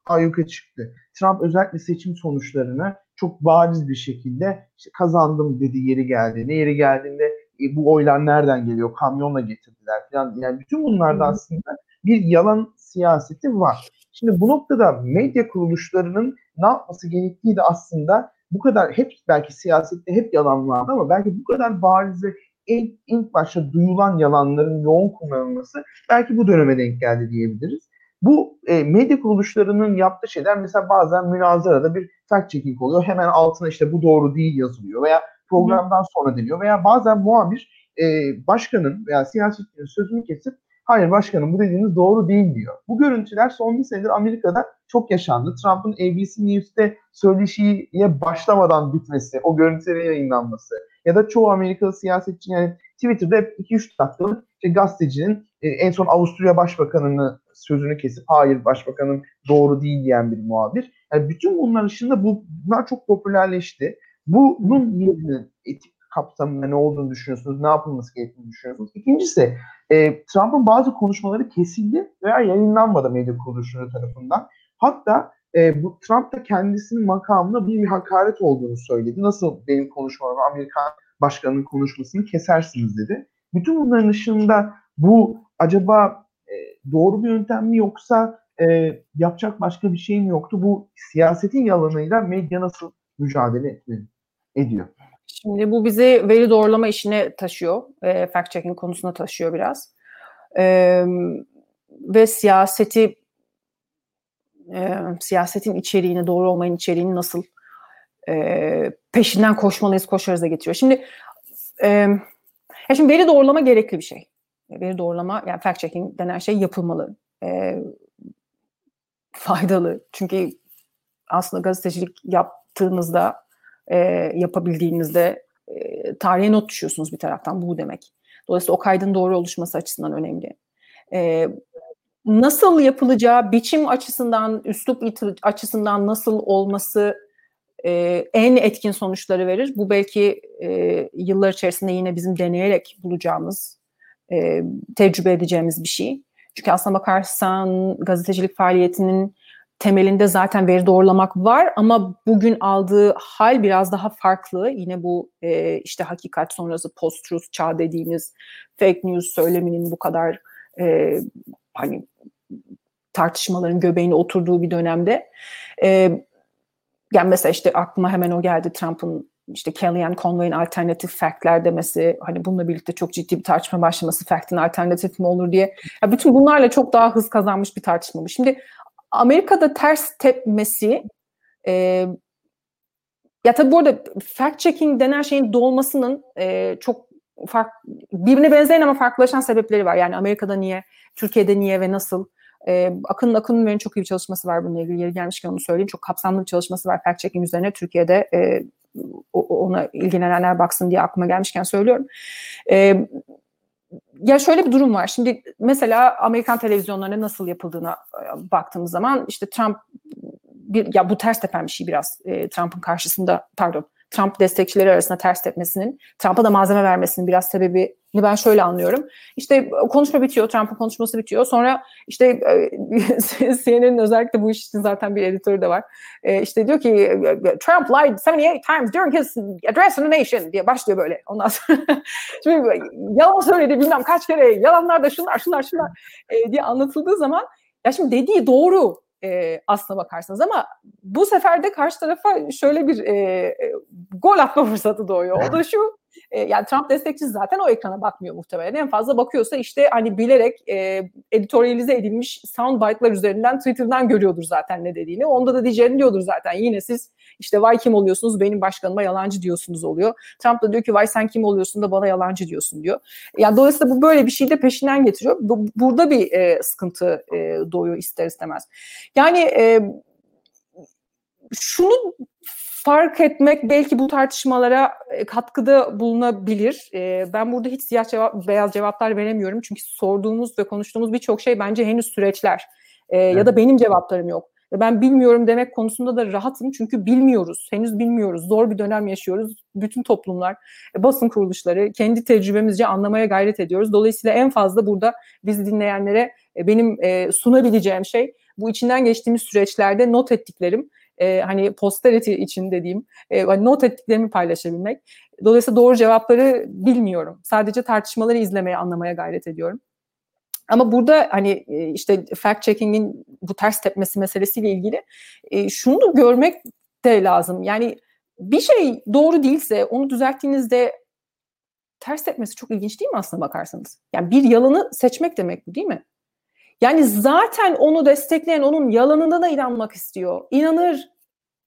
ayyuka çıktı. Trump özellikle seçim sonuçlarını çok bariz bir şekilde işte kazandım dedi yeri geldi. Ne yeri geldiğinde e, bu oylar nereden geliyor? Kamyonla getirdiler falan. Yani bütün bunlarda aslında bir yalan siyaseti var. Şimdi bu noktada medya kuruluşlarının ne yapması gerektiği de aslında bu kadar hep belki siyasette hep yalan vardı ama belki bu kadar bariz ve ilk, ilk başta duyulan yalanların yoğun kullanılması belki bu döneme denk geldi diyebiliriz. Bu e, medya kuruluşlarının yaptığı şeyler mesela bazen münazarada bir fact checking oluyor. Hemen altına işte bu doğru değil yazılıyor veya programdan sonra deniyor veya bazen muhabir e, başkanın veya siyasetçinin sözünü kesip hayır başkanım bu dediğiniz doğru değil diyor. Bu görüntüler son bir senedir Amerika'da çok yaşandı. Trump'ın ABC News'te söyleşiye başlamadan bitmesi, o görüntülerin yayınlanması ya da çoğu Amerikalı siyasetçi yani Twitter'da hep 2-3 dakikalık işte gazetecinin e, en son Avusturya Başbakanı'nı sözünü kesip hayır başbakanım doğru değil diyen bir muhabir. Yani bütün bunlar dışında bu, bunlar çok popülerleşti. Bunun yerine etik kapsamında ne olduğunu düşünüyorsunuz? Ne yapılması gerektiğini düşünüyorsunuz? İkincisi e, Trump'ın bazı konuşmaları kesildi veya yayınlanmadı medya kuruluşları tarafından. Hatta e, bu Trump da kendisinin makamına bir hakaret olduğunu söyledi. Nasıl benim konuşmalarımı Amerikan başkanının konuşmasını kesersiniz dedi. Bütün bunların dışında bu acaba e, doğru bir yöntem mi yoksa e, yapacak başka bir şey mi yoktu? Bu siyasetin yalanıyla medya nasıl mücadele ediyor? Şimdi bu bizi veri doğrulama işine taşıyor. E, fact checking konusuna taşıyor biraz. E, ve siyaseti e, siyasetin içeriğini, doğru olmayın içeriğini nasıl e, peşinden koşmalıyız, koşarıza getiriyor. Şimdi e, ya şimdi veri doğrulama gerekli bir şey. Veri doğrulama, yani fact checking denen şey yapılmalı. E, faydalı. Çünkü aslında gazetecilik yaptığınızda, e, yapabildiğinizde e, tarihe not düşüyorsunuz bir taraftan. Bu demek. Dolayısıyla o kaydın doğru oluşması açısından önemli. E, nasıl yapılacağı, biçim açısından, üslup açısından nasıl olması e, en etkin sonuçları verir. Bu belki e, yıllar içerisinde yine bizim deneyerek bulacağımız, e, tecrübe edeceğimiz bir şey. Çünkü aslına bakarsan gazetecilik faaliyetinin temelinde zaten veri doğrulamak var ama bugün aldığı hal biraz daha farklı. Yine bu e, işte hakikat sonrası post-truth çağ dediğimiz fake news söyleminin bu kadar e, hani tartışmaların göbeğine oturduğu bir dönemde. E, yani mesela işte aklıma hemen o geldi Trump'ın işte Kellyanne Conway'in alternatif factler demesi, hani bununla birlikte çok ciddi bir tartışma başlaması, fact'in alternatif mi olur diye. Ya bütün bunlarla çok daha hız kazanmış bir tartışma bu. Şimdi Amerika'da ters tepmesi e, ya tabii bu arada fact checking denen şeyin doğmasının e, çok fark birbirine benzeyen ama farklılaşan sebepleri var. Yani Amerika'da niye, Türkiye'de niye ve nasıl? E, Akın Akın'ın çok iyi çalışması var bununla ilgili. Yeri gelmişken onu söyleyeyim. Çok kapsamlı bir çalışması var fact checking üzerine. Türkiye'de e, ona ilgilenenler baksın diye aklıma gelmişken söylüyorum. E, ya şöyle bir durum var. Şimdi mesela Amerikan televizyonlarına nasıl yapıldığına e, baktığımız zaman işte Trump bir ya bu ters tepen bir şey biraz e, Trump'ın karşısında pardon Trump destekçileri arasında ters tepmesinin, Trump'a da malzeme vermesinin biraz sebebini ben şöyle anlıyorum. İşte konuşma bitiyor, Trump'ın konuşması bitiyor. Sonra işte e, CNN'in özellikle bu iş için zaten bir editörü de var. E, işte diyor ki Trump lied 78 times during his address to the nation diye başlıyor böyle. Ondan sonra şimdi yalan söyledi bilmem kaç kere, yalanlar da şunlar şunlar şunlar e, diye anlatıldığı zaman ya şimdi dediği doğru e, aslına bakarsanız ama bu sefer de karşı tarafa şöyle bir e, gol atma fırsatı doğuyor. O da şu E, yani Trump destekçisi zaten o ekrana bakmıyor muhtemelen. En fazla bakıyorsa işte hani bilerek e, editoryalize edilmiş soundbite'lar üzerinden Twitter'dan görüyordur zaten ne dediğini. Onda da diyeceğini diyordur zaten. Yine siz işte vay kim oluyorsunuz benim başkanıma yalancı diyorsunuz oluyor. Trump da diyor ki vay sen kim oluyorsun da bana yalancı diyorsun diyor. Yani dolayısıyla bu böyle bir şey de peşinden getiriyor. Bu, burada bir e, sıkıntı e, doğuyor ister istemez. Yani e, şunu fark etmek belki bu tartışmalara e, katkıda bulunabilir. E, ben burada hiç siyah cevap, beyaz cevaplar veremiyorum. Çünkü sorduğumuz ve konuştuğumuz birçok şey bence henüz süreçler. Evet. Ya da benim cevaplarım yok. Ben bilmiyorum demek konusunda da rahatım çünkü bilmiyoruz. Henüz bilmiyoruz. Zor bir dönem yaşıyoruz. Bütün toplumlar, e, basın kuruluşları kendi tecrübemizce anlamaya gayret ediyoruz. Dolayısıyla en fazla burada bizi dinleyenlere benim sunabileceğim şey bu içinden geçtiğimiz süreçlerde not ettiklerim e, hani posterity için dediğim e, hani not ettiklerimi paylaşabilmek. Dolayısıyla doğru cevapları bilmiyorum. Sadece tartışmaları izlemeye, anlamaya gayret ediyorum. Ama burada hani e, işte fact checking'in bu ters tepmesi meselesiyle ilgili e, şunu görmek de lazım. Yani bir şey doğru değilse onu düzelttiğinizde ters tepmesi çok ilginç değil mi aslında bakarsanız? Yani bir yalanı seçmek demek bu değil mi? Yani zaten onu destekleyen onun yalanına da inanmak istiyor. İnanır.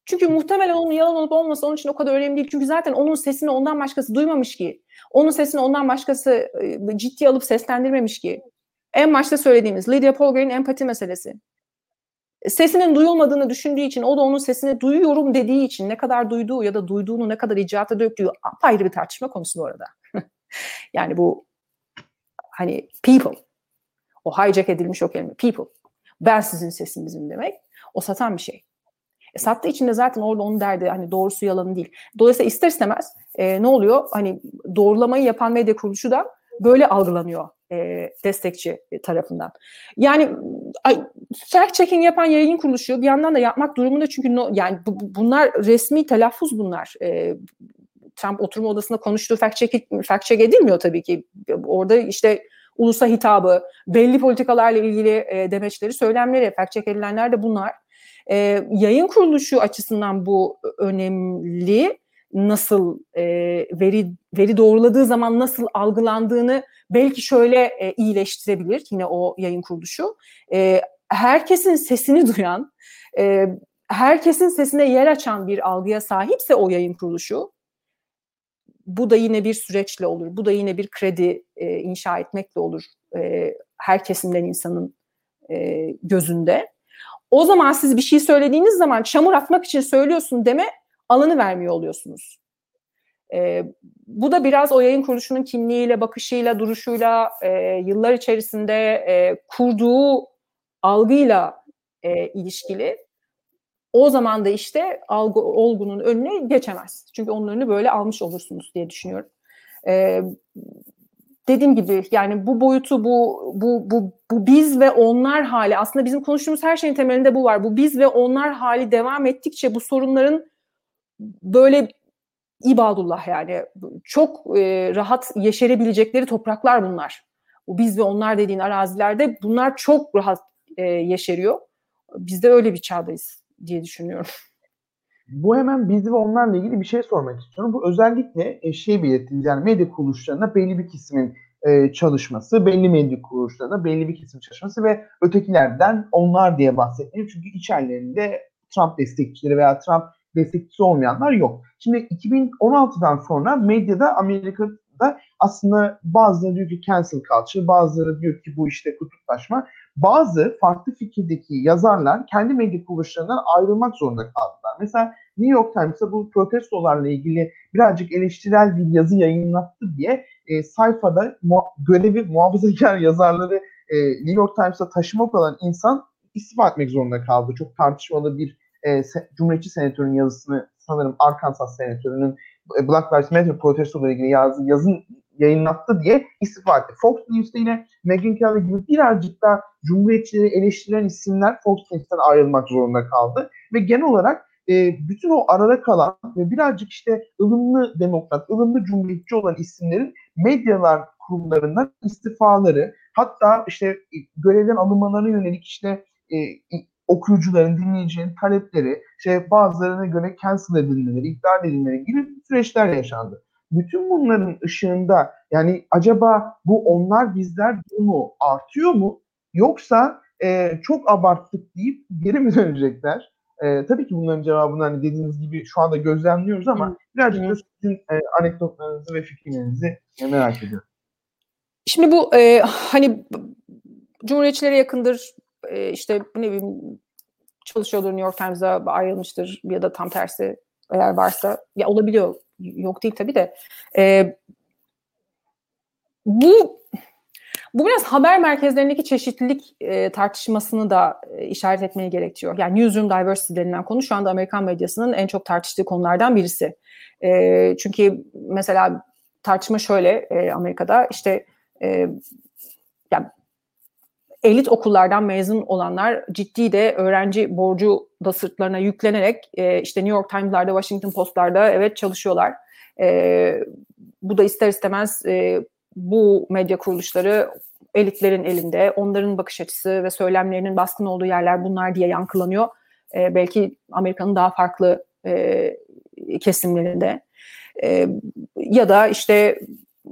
Çünkü muhtemelen onun yalan olup olması onun için o kadar önemli değil. Çünkü zaten onun sesini ondan başkası duymamış ki. Onun sesini ondan başkası e, ciddi alıp seslendirmemiş ki. En başta söylediğimiz Lydia Polgar'ın empati meselesi. Sesinin duyulmadığını düşündüğü için, o da onun sesini duyuyorum dediği için ne kadar duyduğu ya da duyduğunu ne kadar icraata döktüğü apayrı bir tartışma konusu bu arada. yani bu hani people o hijack edilmiş o kelime. People. Ben sizin sesinizim demek. O satan bir şey. E, sattığı için de zaten orada onun derdi hani doğrusu yalanı değil. Dolayısıyla ister istemez e, ne oluyor? Hani doğrulamayı yapan medya kuruluşu da böyle algılanıyor e, destekçi tarafından. Yani fact checking yapan yayın kuruluşu bir yandan da yapmak durumunda çünkü no, yani bu, bunlar resmi telaffuz bunlar. E, Trump oturma odasında konuştuğu fact check, fact check edilmiyor tabii ki. Orada işte ulusa hitabı, belli politikalarla ilgili e, demeçleri, söylemleri, fact check edilenler de bunlar. E, yayın kuruluşu açısından bu önemli. Nasıl e, veri veri doğruladığı zaman nasıl algılandığını belki şöyle e, iyileştirebilir yine o yayın kuruluşu. E, herkesin sesini duyan, e, herkesin sesine yer açan bir algıya sahipse o yayın kuruluşu bu da yine bir süreçle olur. Bu da yine bir kredi e, inşa etmekle olur. E, her kesimden insanın e, gözünde. O zaman siz bir şey söylediğiniz zaman çamur atmak için söylüyorsun deme alanı vermiyor oluyorsunuz. E, bu da biraz o yayın kuruluşunun kimliğiyle, bakışıyla, duruşuyla, e, yıllar içerisinde e, kurduğu algıyla e, ilişkili o zaman da işte algı, olgunun önüne geçemez. Çünkü onun önünü böyle almış olursunuz diye düşünüyorum. Ee, dediğim gibi yani bu boyutu bu bu bu bu biz ve onlar hali aslında bizim konuştuğumuz her şeyin temelinde bu var. Bu biz ve onlar hali devam ettikçe bu sorunların böyle ibadullah yani çok e, rahat yeşerebilecekleri topraklar bunlar. Bu biz ve onlar dediğin arazilerde bunlar çok rahat e, yeşeriyor. Biz de öyle bir çağdayız diye düşünüyorum. Bu hemen biz ve onlarla ilgili bir şey sormak istiyorum. Bu özellikle e, şey belirttiniz yani medya kuruluşlarına belli bir kısmın e, çalışması, belli medya kuruluşlarına belli bir kesim çalışması ve ötekilerden onlar diye bahsetmiyor. Çünkü içerilerinde Trump destekçileri veya Trump destekçisi olmayanlar yok. Şimdi 2016'dan sonra medyada Amerika'da aslında bazıları diyor ki cancel culture, bazıları diyor ki bu işte kutuplaşma. Bazı farklı fikirdeki yazarlar kendi medya kuruluşlarından ayrılmak zorunda kaldılar. Mesela New York Times'a bu protestolarla ilgili birazcık eleştirel bir yazı yayınlattı diye e, sayfada mu- görevi muhafazakar yazarları e, New York Times'a taşımak olan insan istifa etmek zorunda kaldı. Çok tartışmalı bir e, se- Cumhuriyetçi senatörün yazısını sanırım Arkansas senatörünün e, Black Lives Matter protestolarıyla ilgili yazdığı yazın yayınlattı diye istifa etti. Fox News'te yine Megyn Kelly gibi birazcık daha Cumhuriyetçileri eleştiren isimler Fox News'ten ayrılmak zorunda kaldı. Ve genel olarak e, bütün o arada kalan ve birazcık işte ılımlı demokrat, ılımlı cumhuriyetçi olan isimlerin medyalar kurumlarından istifaları hatta işte görevden alınmalarına yönelik işte e, okuyucuların, dinleyicilerin talepleri, işte bazılarına göre cancel edilmeleri, iptal edilmeleri gibi süreçler yaşandı. Bütün bunların ışığında yani acaba bu onlar bizler durumu artıyor mu? Yoksa e, çok abarttık deyip geri mi dönecekler? E, tabii ki bunların cevabını hani dediğiniz gibi şu anda gözlemliyoruz ama Hı. birazcık da sizin e, anekdotlarınızı ve fikirlerinizi merak ediyorum. Şimdi bu e, hani Cumhuriyetçilere yakındır, e, işte ne bileyim çalışıyordur New York Times'a ayrılmıştır ya da tam tersi eğer varsa ya olabiliyor yok değil tabii de e, bu bu biraz haber merkezlerindeki çeşitlilik e, tartışmasını da e, işaret etmeye gerekiyor. Yani newsroom diversity denilen konu şu anda Amerikan medyasının en çok tartıştığı konulardan birisi. E, çünkü mesela tartışma şöyle e, Amerika'da işte e, yani elit okullardan mezun olanlar ciddi de öğrenci borcu da sırtlarına yüklenerek e, işte New York Times'larda, Washington Post'larda evet çalışıyorlar. E, bu da ister istemez e, bu medya kuruluşları elitlerin elinde, onların bakış açısı ve söylemlerinin baskın olduğu yerler bunlar diye yankılanıyor. E, belki Amerika'nın daha farklı e, kesimlerinde. E, ya da işte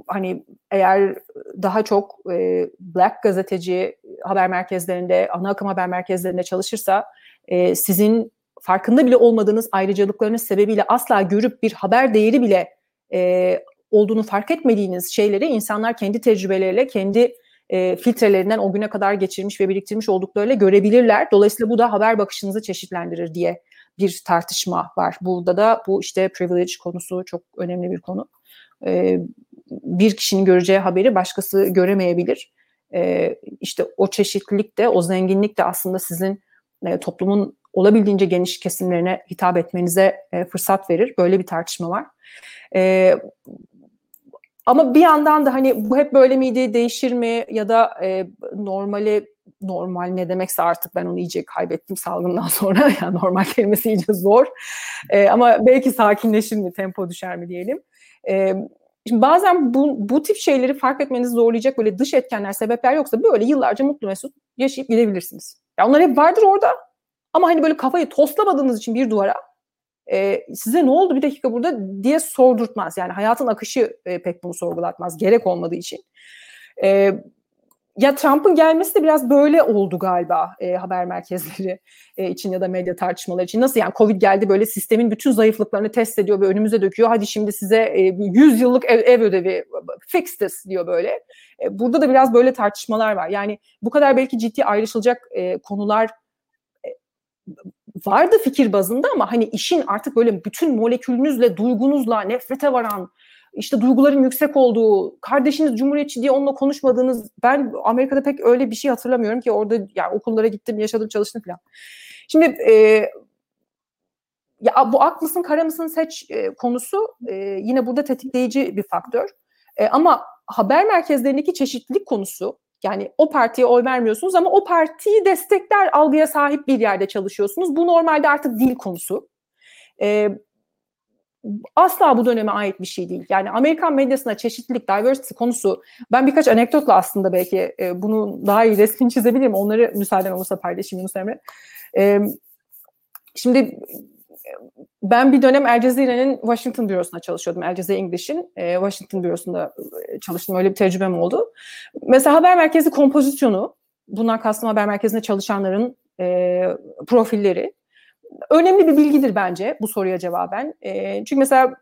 hani eğer daha çok e, black gazeteci haber merkezlerinde, ana akım haber merkezlerinde çalışırsa e, sizin farkında bile olmadığınız ayrıcalıklarınız sebebiyle asla görüp bir haber değeri bile e, olduğunu fark etmediğiniz şeyleri insanlar kendi tecrübeleriyle, kendi e, filtrelerinden o güne kadar geçirmiş ve biriktirmiş olduklarıyla görebilirler. Dolayısıyla bu da haber bakışınızı çeşitlendirir diye bir tartışma var. Burada da bu işte privilege konusu çok önemli bir konu. E, bir kişinin göreceği haberi başkası göremeyebilir. E, işte o çeşitlilik de, o zenginlik de aslında sizin e, toplumun olabildiğince geniş kesimlerine hitap etmenize e, fırsat verir. Böyle bir tartışma var. E, ama bir yandan da hani bu hep böyle miydi, değişir mi ya da e, normali normal ne demekse artık ben onu iyice kaybettim salgından sonra. Yani normal kelimesi iyice zor. E, ama belki sakinleşir mi, tempo düşer mi diyelim. E, Şimdi bazen bu, bu tip şeyleri fark etmenizi zorlayacak böyle dış etkenler, sebepler yoksa böyle yıllarca mutlu mesut yaşayıp gidebilirsiniz. Ya onlar hep vardır orada. Ama hani böyle kafayı toslamadığınız için bir duvara e, size ne oldu bir dakika burada diye sordurtmaz. Yani hayatın akışı e, pek bunu sorgulatmaz. Gerek olmadığı için. E, ya Trump'ın gelmesi de biraz böyle oldu galiba e, haber merkezleri e, için ya da medya tartışmaları için. Nasıl yani Covid geldi böyle sistemin bütün zayıflıklarını test ediyor ve önümüze döküyor. Hadi şimdi size e, 100 yıllık ev, ev ödevi fix this diyor böyle. E, burada da biraz böyle tartışmalar var. Yani bu kadar belki ciddi ayrışılacak e, konular e, vardı fikir bazında ama hani işin artık böyle bütün molekülünüzle, duygunuzla, nefrete varan işte duyguların yüksek olduğu, kardeşiniz cumhuriyetçi diye onunla konuşmadığınız, ben Amerika'da pek öyle bir şey hatırlamıyorum ki orada yani okullara gittim, yaşadım, çalıştım falan. Şimdi e, ya bu aklısın kara mısın seç e, konusu e, yine burada tetikleyici bir faktör. E, ama haber merkezlerindeki çeşitlilik konusu yani o partiye oy vermiyorsunuz ama o partiyi destekler algıya sahip bir yerde çalışıyorsunuz. Bu normalde artık dil konusu. E, asla bu döneme ait bir şey değil. Yani Amerikan medyasında çeşitlilik, diversity konusu ben birkaç anekdotla aslında belki e, bunu daha iyi resmini çizebilirim. Onları müsaaden olursa paylaşayım Yunus Emre. E, şimdi ben bir dönem El Cezire'nin Washington bürosunda çalışıyordum. El Cezire English'in e, Washington bürosunda e, çalıştım. Öyle bir tecrübem oldu. Mesela haber merkezi kompozisyonu, bundan kastım haber merkezinde çalışanların e, profilleri önemli bir bilgidir bence bu soruya cevaben. E, çünkü mesela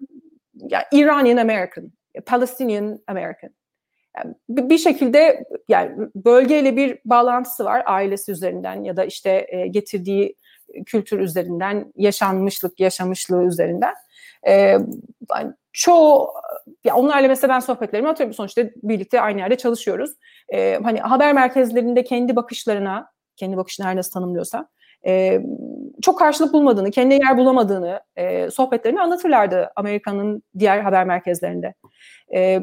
ya, Iranian American, Palestinian American. Yani bir şekilde yani bölgeyle bir bağlantısı var ailesi üzerinden ya da işte e, getirdiği kültür üzerinden, yaşanmışlık, yaşamışlığı üzerinden. E, yani çoğu ya onlarla mesela ben sohbetlerimi atıyorum sonuçta birlikte aynı yerde çalışıyoruz. E, hani haber merkezlerinde kendi bakışlarına, kendi bakışını her nasıl tanımlıyorsa çok karşılık bulmadığını, kendine yer bulamadığını e, sohbetlerini anlatırlardı Amerika'nın diğer haber merkezlerinde. E,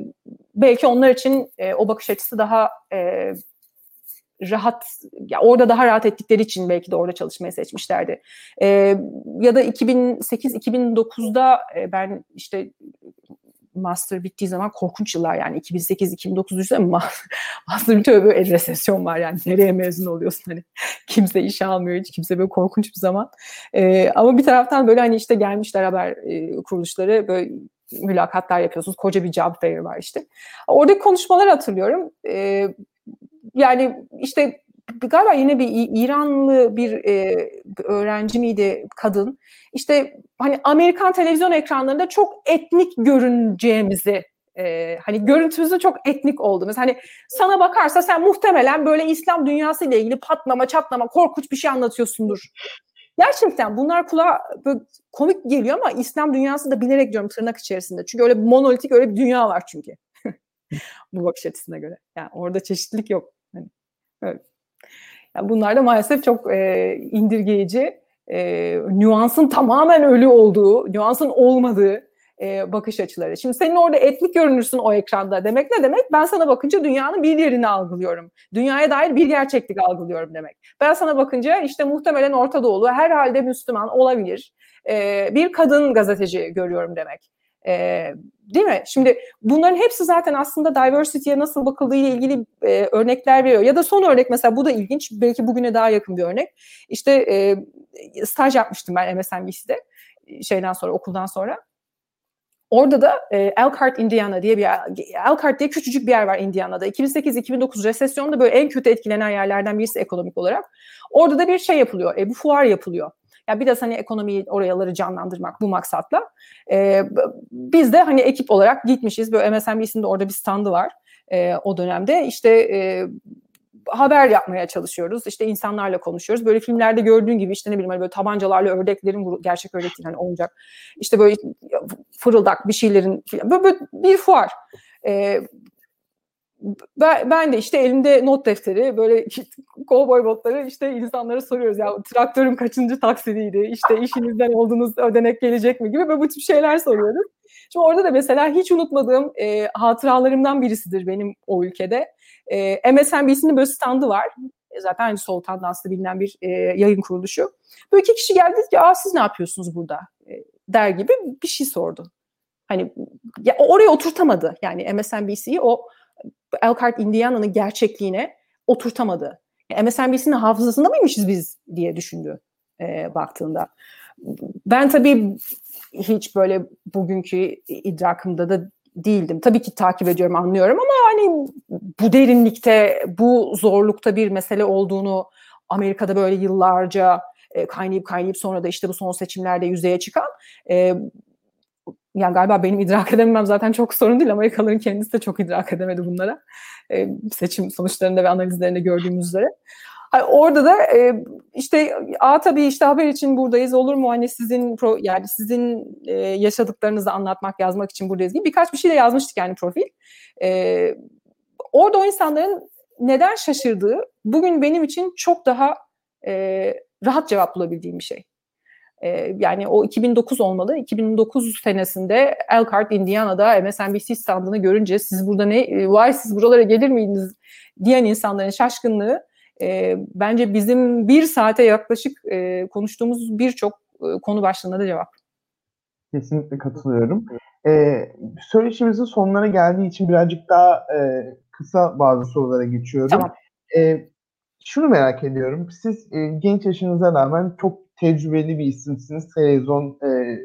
belki onlar için e, o bakış açısı daha e, rahat, ya orada daha rahat ettikleri için belki de orada çalışmayı seçmişlerdi. E, ya da 2008-2009'da e, ben işte master bittiği zaman korkunç yıllar yani 2008-2009 düşünsene master bitiyor böyle resesyon var yani nereye mezun oluyorsun hani kimse iş almıyor hiç kimse böyle korkunç bir zaman ee, ama bir taraftan böyle hani işte gelmişler haber e, kuruluşları böyle mülakatlar yapıyorsunuz. Koca bir job fair var işte. Oradaki konuşmaları hatırlıyorum. E, yani işte galiba yine bir İranlı bir e, öğrenci miydi kadın? İşte hani Amerikan televizyon ekranlarında çok etnik görüneceğimizi e, hani görüntümüzün çok etnik oldu. Mesela hani sana bakarsa sen muhtemelen böyle İslam dünyası ile ilgili patlama, çatlama, korkunç bir şey anlatıyorsundur. Gerçekten bunlar kulağa böyle komik geliyor ama İslam dünyası da bilerek diyorum tırnak içerisinde. Çünkü öyle monolitik öyle bir dünya var çünkü. Bu bakış açısına göre. Yani orada çeşitlilik yok. Hani, evet. Yani bunlar da maalesef çok e, indirgeyici, e, nüansın tamamen ölü olduğu, nüansın olmadığı e, bakış açıları. Şimdi senin orada etnik görünürsün o ekranda demek ne demek? Ben sana bakınca dünyanın bir yerini algılıyorum. Dünyaya dair bir gerçeklik algılıyorum demek. Ben sana bakınca işte muhtemelen Orta Doğulu herhalde Müslüman olabilir. E, bir kadın gazeteci görüyorum demek. E, değil mi? Şimdi bunların hepsi zaten aslında diversity'ye nasıl bakıldığı ile ilgili e, örnekler veriyor. Ya da son örnek mesela bu da ilginç. Belki bugüne daha yakın bir örnek. İşte e, staj yapmıştım ben MSNBC'de şeyden sonra okuldan sonra. Orada da e, Elkhart, Indiana diye bir Elkhart diye küçücük bir yer var Indiana'da. 2008-2009 resesyonda böyle en kötü etkilenen yerlerden birisi ekonomik olarak. Orada da bir şey yapılıyor. E, bu fuar yapılıyor. Yani biraz hani ekonomiyi orayaları canlandırmak bu maksatla. E, biz de hani ekip olarak gitmişiz. Böyle MSNBC'nin de orada bir standı var e, o dönemde. İşte e, haber yapmaya çalışıyoruz. İşte insanlarla konuşuyoruz. Böyle filmlerde gördüğün gibi işte ne bileyim hani böyle tabancalarla ördeklerin gerçek ördek değil hani olacak. İşte böyle fırıldak bir şeylerin böyle, böyle bir fuar. Ee, ben, de işte elimde not defteri böyle kovboy botları işte insanlara soruyoruz ya traktörün kaçıncı taksidiydi işte işinizden olduğunuz ödenek gelecek mi gibi böyle bu tip şeyler soruyoruz. Şimdi orada da mesela hiç unutmadığım e, hatıralarımdan birisidir benim o ülkede. E, MSNBC'nin böyle standı var. E, zaten aynı sol tandanslı bilinen bir e, yayın kuruluşu. Böyle iki kişi geldi ki Aa, siz ne yapıyorsunuz burada e, der gibi bir şey sordu. Hani ya, oraya oturtamadı yani MSNBC'yi o Elkhart Indiana'nın gerçekliğine oturtamadı. MSNBC'nin hafızasında mıymışız biz diye düşündü e, baktığında. Ben tabii hiç böyle bugünkü idrakımda da değildim. Tabii ki takip ediyorum, anlıyorum ama hani bu derinlikte, bu zorlukta bir mesele olduğunu Amerika'da böyle yıllarca e, kaynayıp kaynayıp sonra da işte bu son seçimlerde yüzeye çıkan e, yani galiba benim idrak edememem zaten çok sorun değil. Amerikalıların kendisi de çok idrak edemedi bunlara. E, seçim sonuçlarında ve analizlerinde gördüğümüz üzere. Orada da e, işte a tabii işte haber için buradayız olur mu hani sizin pro, yani sizin e, yaşadıklarınızı anlatmak yazmak için buradayız gibi birkaç bir şey de yazmıştık yani profil. E, orada o insanların neden şaşırdığı bugün benim için çok daha e, rahat cevap bulabildiğim bir şey. E, yani o 2009 olmalı. 2009 senesinde Elkhart, Indiana'da MSNBC standını görünce siz burada ne, e, vay siz buralara gelir miydiniz diyen insanların şaşkınlığı e, bence bizim bir saate yaklaşık e, konuştuğumuz birçok e, konu başlığına da cevap. Kesinlikle katılıyorum. Ee, söyleşimizin sonlarına geldiği için birazcık daha e, kısa bazı sorulara geçiyorum. Tamam. Ee, şunu merak ediyorum. Siz e, genç yaşınıza rağmen çok tecrübeli bir isimsiniz televizyon e,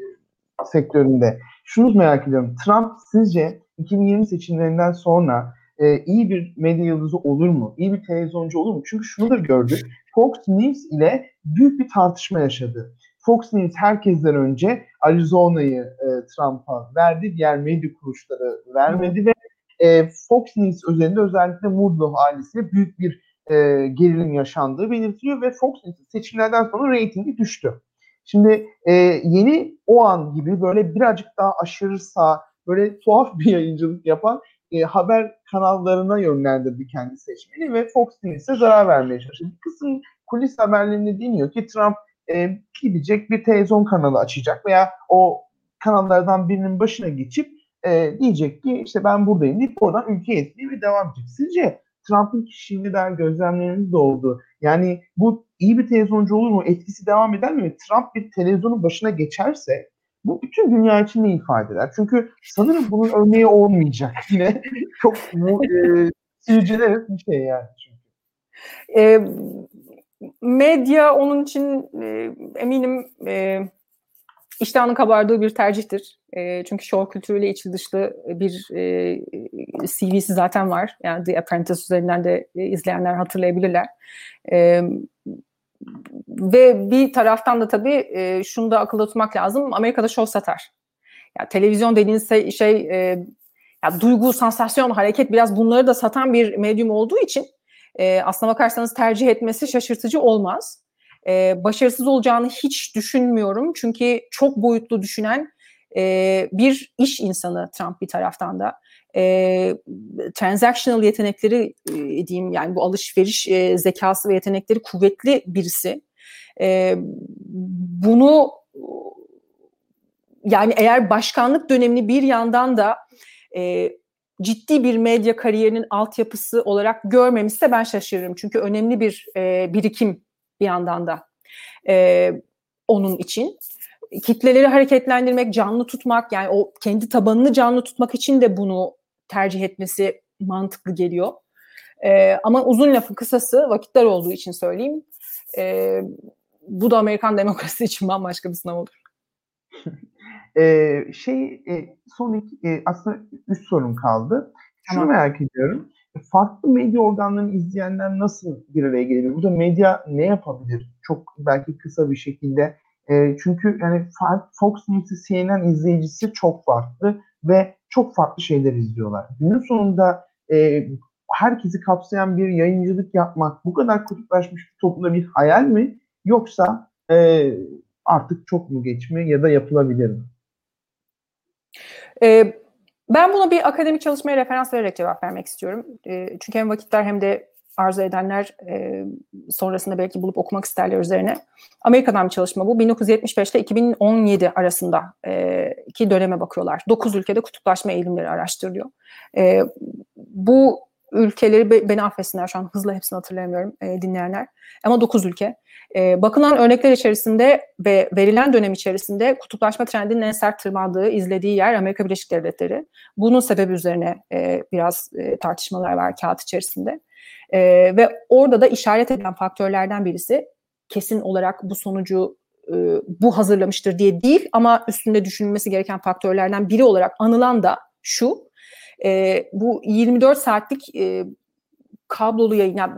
sektöründe. Şunu merak ediyorum. Trump sizce 2020 seçimlerinden sonra e, iyi bir medya yıldızı olur mu? İyi bir televizyoncu olur mu? Çünkü şunu da gördük. Fox News ile büyük bir tartışma yaşadı. Fox News herkesten önce Arizona'yı e, Trump'a verdi. Diğer medya kuruluşları vermedi ve e, Fox News özelinde özellikle Murdoch ailesiyle büyük bir e, gerilim yaşandığı belirtiliyor ve Fox seçimlerden sonra reytingi düştü. Şimdi e, yeni o an gibi böyle birazcık daha aşırı sağ, böyle tuhaf bir yayıncılık yapan e, haber kanallarına yönlendirdi kendi seçmeni ve Fox News'e zarar vermeye çalıştı. Bir kısım kulis haberlerinde deniyor ki Trump e, gidecek bir televizyon kanalı açacak veya o kanallardan birinin başına geçip e, diyecek ki işte ben buradayım deyip oradan ülke yetmeye ve devam edecek. Sizce Trump'ın kişiliğine dair gözlemleriniz de oldu. Yani bu iyi bir televizyoncu olur mu? Etkisi devam eder mi? Trump bir televizyonun başına geçerse bu bütün dünya için ne ifade eder? Çünkü sanırım bunun örneği olmayacak yine. Çok e, bir şey yani çünkü. E, medya onun için e, eminim e, iştahının kabardığı bir tercihtir. E, çünkü show kültürüyle içi dışlı bir e, CV'si zaten var. Yani The Apprentice üzerinden de e, izleyenler hatırlayabilirler. E, ve bir taraftan da tabii e, şunu da akılda tutmak lazım. Amerika'da show satar. Yani televizyon dediğiniz şey, şey e, ya duygu, sansasyon, hareket biraz bunları da satan bir medyum olduğu için e, aslına bakarsanız tercih etmesi şaşırtıcı olmaz. E, başarısız olacağını hiç düşünmüyorum. Çünkü çok boyutlu düşünen e, bir iş insanı Trump bir taraftan da. E, transactional yetenekleri e, diyeyim yani bu alışveriş e, zekası ve yetenekleri kuvvetli birisi. E, bunu yani eğer başkanlık dönemini bir yandan da e, ciddi bir medya kariyerinin altyapısı olarak görmemişse ben şaşırırım. Çünkü önemli bir e, birikim bir yandan da e, onun için. Kitleleri hareketlendirmek, canlı tutmak yani o kendi tabanını canlı tutmak için de bunu tercih etmesi mantıklı geliyor. E, ama uzun lafın kısası vakitler olduğu için söyleyeyim. E, bu da Amerikan demokrasi için bambaşka bir sınav olur. Ee, şey e, son iki e, aslında üç sorun kaldı. Şunu tamam. merak ediyorum. Farklı medya organlarını izleyenler nasıl bir araya gelebilir? Burada medya ne yapabilir? Çok belki kısa bir şekilde. E, çünkü yani Fox News'i CNN izleyicisi çok farklı ve çok farklı şeyler izliyorlar. Günün sonunda e, herkesi kapsayan bir yayıncılık yapmak bu kadar kutuplaşmış bir toplumda bir hayal mi? Yoksa e, artık çok mu geç mi ya da yapılabilir mi? E, ben buna bir akademik çalışmaya referans vererek cevap vermek istiyorum. E, çünkü hem vakitler hem de arzu edenler e, sonrasında belki bulup okumak isterler üzerine. Amerika'dan bir çalışma bu. 1975 ile 2017 arasında e, iki döneme bakıyorlar. 9 ülkede kutuplaşma eğilimleri araştırılıyor. E, bu ülkeleri beni affetsinler şu an hızla hepsini hatırlayamıyorum e, dinleyenler. Ama 9 ülke. E, bakılan örnekler içerisinde ve verilen dönem içerisinde kutuplaşma trendinin en sert tırmandığı, izlediği yer Amerika Birleşik Devletleri. Bunun sebebi üzerine e, biraz e, tartışmalar var kağıt içerisinde. E, ve orada da işaret edilen faktörlerden birisi kesin olarak bu sonucu e, bu hazırlamıştır diye değil ama üstünde düşünülmesi gereken faktörlerden biri olarak anılan da şu, e, bu 24 saatlik e, kablolu yayın, yani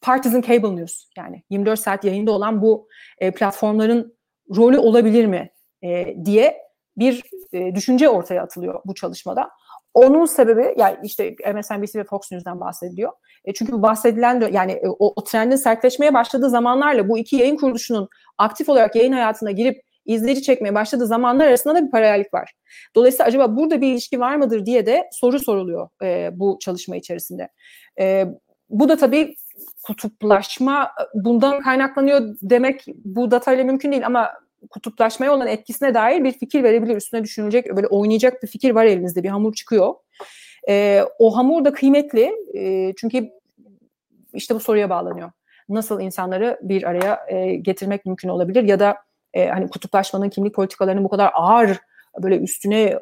partisan cable news yani 24 saat yayında olan bu e, platformların rolü olabilir mi e, diye bir e, düşünce ortaya atılıyor bu çalışmada. Onun sebebi yani işte MSNBC ve Fox News'den bahsediliyor. E, çünkü bahsedilen yani e, o, o trendin sertleşmeye başladığı zamanlarla bu iki yayın kuruluşunun aktif olarak yayın hayatına girip izleyici çekmeye başladığı zamanlar arasında da bir paralellik var. Dolayısıyla acaba burada bir ilişki var mıdır diye de soru soruluyor e, bu çalışma içerisinde. E, bu da tabii kutuplaşma bundan kaynaklanıyor demek bu datayla mümkün değil ama kutuplaşmaya olan etkisine dair bir fikir verebilir. Üstüne düşünülecek, böyle oynayacak bir fikir var elinizde. Bir hamur çıkıyor. E, o hamur da kıymetli. E, çünkü işte bu soruya bağlanıyor. Nasıl insanları bir araya e, getirmek mümkün olabilir ya da e, hani kutuplaşmanın kimlik politikalarının bu kadar ağır böyle üstüne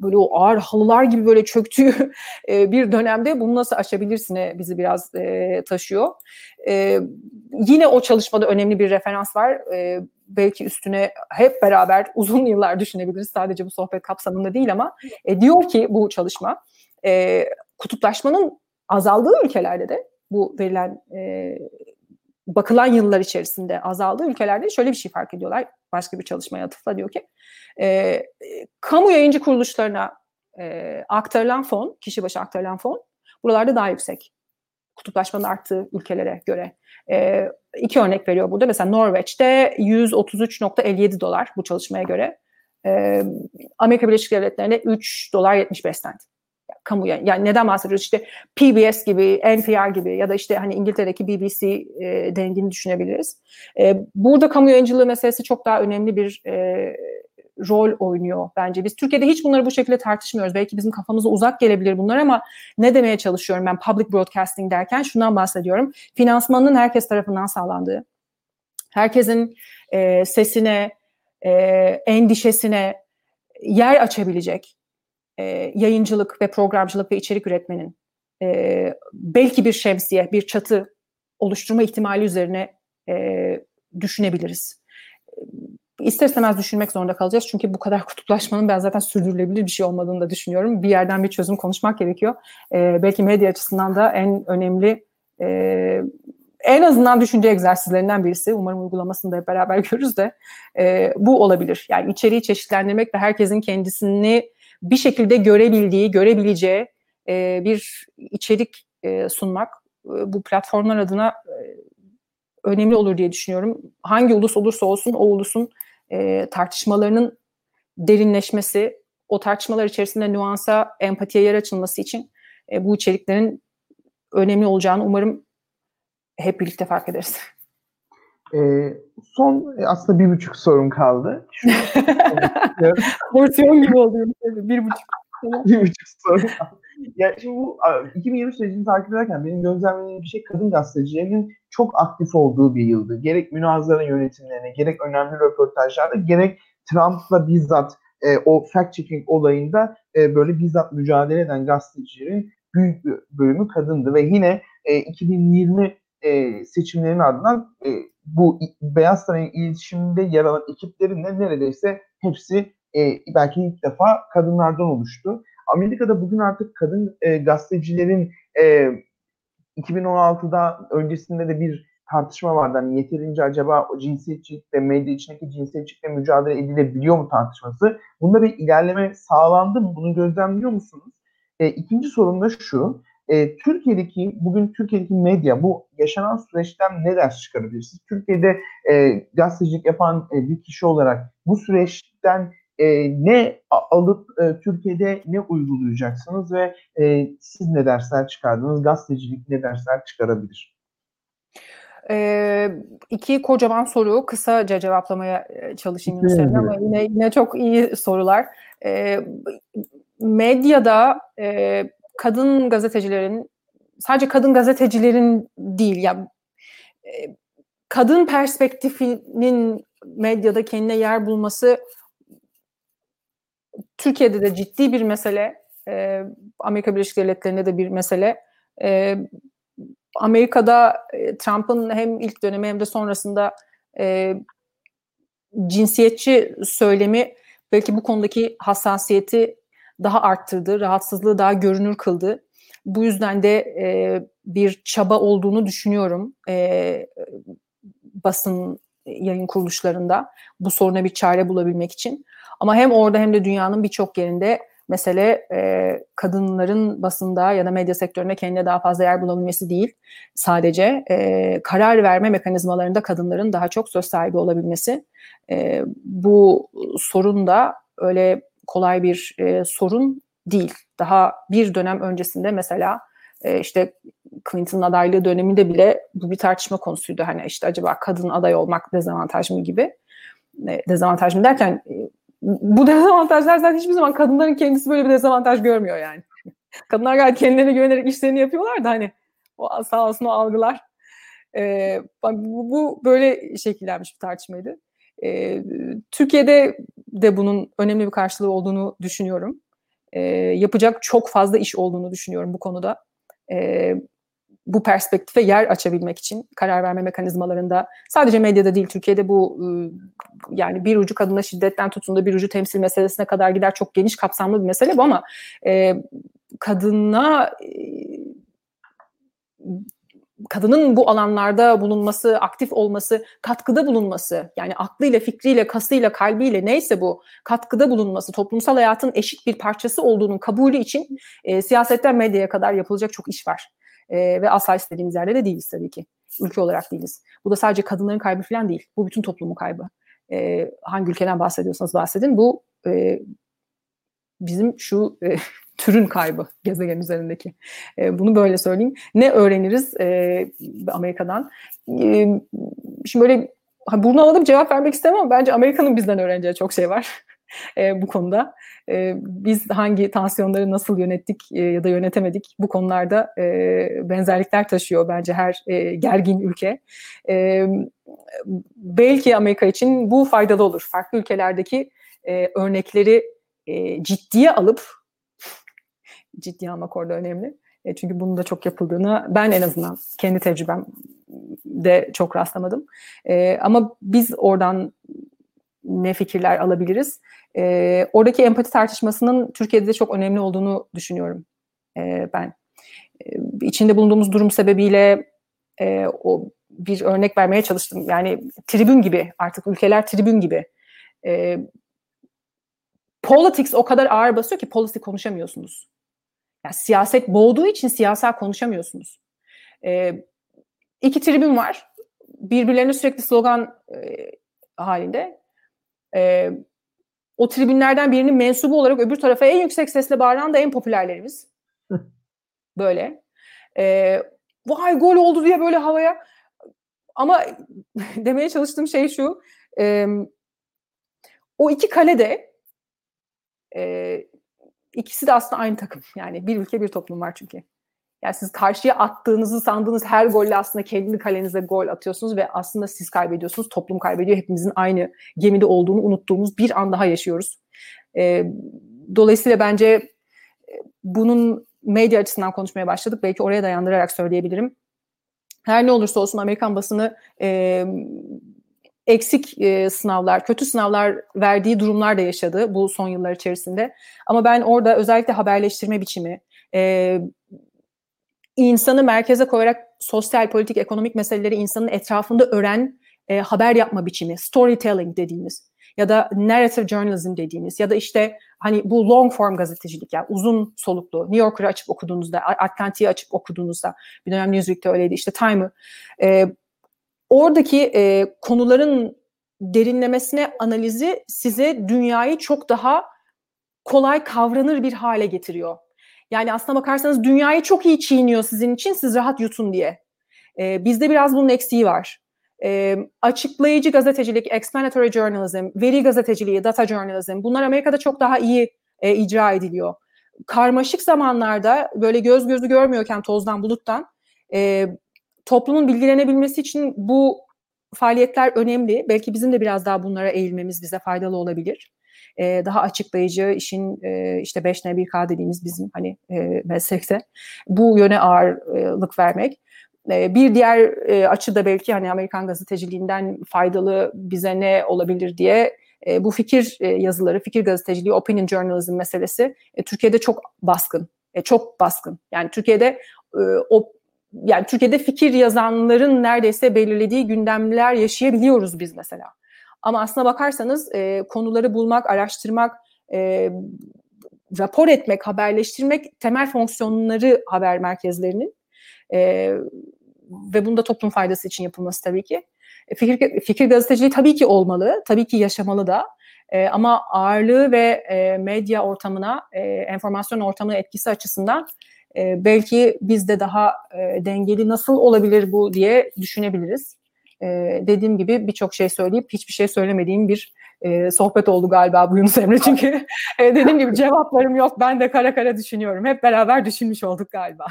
böyle o ağır halılar gibi böyle çöktüğü e, bir dönemde bunu nasıl aşabilirsine bizi biraz e, taşıyor. E, yine o çalışmada önemli bir referans var. Belki üstüne hep beraber uzun yıllar düşünebiliriz. Sadece bu sohbet kapsamında değil ama diyor ki bu çalışma kutuplaşmanın azaldığı ülkelerde de bu verilen e, bakılan yıllar içerisinde azaldığı ülkelerde şöyle bir şey fark ediyorlar. Başka bir çalışmaya atıfla diyor ki e, kamu yayıncı kuruluşlarına e, aktarılan fon, kişi başı aktarılan fon buralarda daha yüksek. Kutuplaşmanın arttığı ülkelere göre. E, iki örnek veriyor burada. Mesela Norveç'te 133.57 dolar bu çalışmaya göre. E, Amerika Birleşik Devletleri'nde 3 dolar 75 cent kamu yani neden bahsediyoruz işte PBS gibi, NPR gibi ya da işte hani İngiltere'deki BBC e, dengini düşünebiliriz. E, burada kamu yayıncılığı meselesi çok daha önemli bir e, rol oynuyor bence. Biz Türkiye'de hiç bunları bu şekilde tartışmıyoruz. Belki bizim kafamıza uzak gelebilir bunlar ama ne demeye çalışıyorum ben public broadcasting derken şundan bahsediyorum. Finansmanının herkes tarafından sağlandığı, herkesin e, sesine, e, endişesine yer açabilecek e, yayıncılık ve programcılık ve içerik üretmenin e, belki bir şemsiye, bir çatı oluşturma ihtimali üzerine e, düşünebiliriz. ister istemez düşünmek zorunda kalacağız. Çünkü bu kadar kutuplaşmanın ben zaten sürdürülebilir bir şey olmadığını da düşünüyorum. Bir yerden bir çözüm konuşmak gerekiyor. E, belki medya açısından da en önemli e, en azından düşünce egzersizlerinden birisi. Umarım uygulamasını da hep beraber görürüz de e, bu olabilir. Yani içeriği çeşitlendirmek ve herkesin kendisini bir şekilde görebildiği, görebileceği e, bir içerik e, sunmak e, bu platformlar adına e, önemli olur diye düşünüyorum. Hangi ulus olursa olsun o ulusun e, tartışmalarının derinleşmesi, o tartışmalar içerisinde nüansa, empatiye yer açılması için e, bu içeriklerin önemli olacağını umarım hep birlikte fark ederiz. E, son aslında bir buçuk sorum kaldı. Porsiyon gibi oluyor. Bir buçuk. bir buçuk kaldı. Ya şimdi bu 2020 sürecini takip ederken benim gözlemlediğim bir şey kadın gazetecilerin çok aktif olduğu bir yıldı. Gerek münazara yönetimlerine, gerek önemli röportajlarda, gerek Trump'la bizzat e, o fact-checking olayında e, böyle bizzat mücadele eden gazetecilerin büyük bir bölümü kadındı ve yine e, 2020 e, seçimlerin ardından e, bu Beyaz Saray'ın iletişiminde yer alan ekiplerin de neredeyse hepsi e, belki ilk defa kadınlardan oluştu. Amerika'da bugün artık kadın e, gazetecilerin e, 2016'da öncesinde de bir tartışma vardı. Hani yeterince acaba o cinsiyetçilikle, medya içindeki cinsiyetçilikle mücadele edilebiliyor mu tartışması? Bunda bir ilerleme sağlandı mı? Bunu gözlemliyor musunuz? E, ikinci sorum da şu. E, Türkiye'deki, bugün Türkiye'deki medya bu yaşanan süreçten ne ders çıkarabilirsiniz? Türkiye'de e, gazetecilik yapan e, bir kişi olarak bu süreçten e, ne alıp e, Türkiye'de ne uygulayacaksınız ve e, siz ne dersler çıkardınız? Gazetecilik ne dersler çıkarabilir? Ee, iki kocaman soru kısaca cevaplamaya çalışayım Yunus ama yine, yine çok iyi sorular. Ee, medyada e, kadın gazetecilerin sadece kadın gazetecilerin değil ya e, kadın perspektifinin medyada kendine yer bulması Türkiye'de de ciddi bir mesele. E, Amerika Birleşik Devletleri'nde de bir mesele. E, Amerika'da Trump'ın hem ilk dönemi hem de sonrasında cinsiyetçi söylemi belki bu konudaki hassasiyeti daha arttırdı, rahatsızlığı daha görünür kıldı. Bu yüzden de e, bir çaba olduğunu düşünüyorum e, basın yayın kuruluşlarında bu soruna bir çare bulabilmek için. Ama hem orada hem de dünyanın birçok yerinde mesele e, kadınların basında ya da medya sektöründe kendine daha fazla yer bulabilmesi değil. Sadece e, karar verme mekanizmalarında kadınların daha çok söz sahibi olabilmesi. E, bu sorun da öyle kolay bir e, sorun değil. Daha bir dönem öncesinde mesela e, işte Clinton'ın adaylığı döneminde bile bu bir tartışma konusuydu. Hani işte acaba kadın aday olmak dezavantaj mı gibi. E, dezavantaj mı derken e, bu dezavantajlar zaten hiçbir zaman kadınların kendisi böyle bir dezavantaj görmüyor yani. Kadınlar gayet kendilerine güvenerek işlerini yapıyorlar da hani o sağ olsun o algılar. E, bu, bu böyle şekillenmiş bir tartışmaydı. E, Türkiye'de de bunun önemli bir karşılığı olduğunu düşünüyorum. E, yapacak çok fazla iş olduğunu düşünüyorum bu konuda. E, bu perspektife yer açabilmek için karar verme mekanizmalarında sadece medyada değil Türkiye'de bu yani bir ucu kadına şiddetten tutun da bir ucu temsil meselesine kadar gider çok geniş kapsamlı bir mesele bu ama e, kadına kadının bu alanlarda bulunması, aktif olması, katkıda bulunması, yani aklıyla, fikriyle, kasıyla, kalbiyle neyse bu katkıda bulunması, toplumsal hayatın eşit bir parçası olduğunun kabulü için e, siyasetten medyaya kadar yapılacak çok iş var. E, ve asla istediğimiz yerde de değiliz tabii ki. Ülke olarak değiliz. Bu da sadece kadınların kaybı falan değil. Bu bütün toplumun kaybı. E, hangi ülkeden bahsediyorsanız bahsedin. Bu e, bizim şu e, türün kaybı gezegen üzerindeki. E, bunu böyle söyleyeyim. Ne öğreniriz e, Amerika'dan? E, şimdi böyle burnu alıp cevap vermek istemem ama bence Amerika'nın bizden öğreneceği çok şey var e, bu konuda. E, biz hangi tansiyonları nasıl yönettik e, ya da yönetemedik bu konularda e, benzerlikler taşıyor bence her e, gergin ülke. E, belki Amerika için bu faydalı olur. Farklı ülkelerdeki e, örnekleri e, ciddiye alıp ciddiye almak orada önemli. E, çünkü bunun da çok yapıldığını ben en azından kendi tecrübem de çok rastlamadım. E, ama biz oradan ne fikirler alabiliriz? E, oradaki empati tartışmasının Türkiye'de de çok önemli olduğunu düşünüyorum e, ben. E, içinde bulunduğumuz durum sebebiyle e, o bir örnek vermeye çalıştım. Yani tribün gibi artık ülkeler tribün gibi. E, politics o kadar ağır basıyor ki politik konuşamıyorsunuz. Yani siyaset boğduğu için siyasal konuşamıyorsunuz. E, iki tribün var. Birbirlerine sürekli slogan e, halinde. E, o tribünlerden birinin mensubu olarak öbür tarafa en yüksek sesle bağıran da en popülerlerimiz. Böyle. E, vay gol oldu diye böyle havaya. Ama demeye çalıştığım şey şu. E, o iki kalede e, ikisi de aslında aynı takım. Yani bir ülke bir toplum var çünkü. Yani siz karşıya attığınızı sandığınız her golle aslında kendi kalenize gol atıyorsunuz ve aslında siz kaybediyorsunuz, toplum kaybediyor. Hepimizin aynı gemide olduğunu unuttuğumuz bir an daha yaşıyoruz. E, dolayısıyla bence e, bunun medya açısından konuşmaya başladık. Belki oraya dayandırarak söyleyebilirim. Her ne olursa olsun Amerikan basını e, eksik e, sınavlar, kötü sınavlar verdiği durumlar da yaşadı bu son yıllar içerisinde. Ama ben orada özellikle haberleştirme biçimi, e, insanı merkeze koyarak sosyal, politik, ekonomik meseleleri insanın etrafında öğren e, haber yapma biçimi, storytelling dediğimiz ya da narrative journalism dediğimiz ya da işte hani bu long form gazetecilik yani uzun soluklu New Yorker'ı açıp okuduğunuzda, Atlantic'i açıp okuduğunuzda bir dönem Newsweek'te öyleydi işte Time'ı e, oradaki e, konuların derinlemesine analizi size dünyayı çok daha kolay kavranır bir hale getiriyor. Yani aslına bakarsanız dünyayı çok iyi çiğniyor sizin için siz rahat yutun diye. E, bizde biraz bunun eksiği var. E, açıklayıcı gazetecilik, explanatory journalism, veri gazeteciliği, data journalism bunlar Amerika'da çok daha iyi e, icra ediliyor. Karmaşık zamanlarda böyle göz gözü görmüyorken tozdan buluttan e, toplumun bilgilenebilmesi için bu faaliyetler önemli. Belki bizim de biraz daha bunlara eğilmemiz bize faydalı olabilir. Ee, daha açıklayıcı işin e, işte 5N 1K dediğimiz bizim hani e, meslekte bu yöne ağırlık vermek. E, bir diğer e, açı da belki hani Amerikan gazeteciliğinden faydalı bize ne olabilir diye e, bu fikir e, yazıları, fikir gazeteciliği, opinion journalism meselesi e, Türkiye'de çok baskın. Çok baskın. Yani Türkiye'de o yani Türkiye'de fikir yazanların neredeyse belirlediği gündemler yaşayabiliyoruz biz mesela. Ama aslına bakarsanız e, konuları bulmak, araştırmak, e, rapor etmek, haberleştirmek temel fonksiyonları haber merkezlerinin e, ve bunda toplum faydası için yapılması tabii ki. E, fikir, fikir gazeteciliği tabii ki olmalı, tabii ki yaşamalı da. E, ama ağırlığı ve e, medya ortamına, e, enformasyon ortamına etkisi açısından e, belki biz de daha e, dengeli nasıl olabilir bu diye düşünebiliriz. E, dediğim gibi birçok şey söyleyip hiçbir şey söylemediğim bir e, sohbet oldu galiba bu Yunus Emre çünkü e, dediğim gibi cevaplarım yok ben de kara kara düşünüyorum. Hep beraber düşünmüş olduk galiba.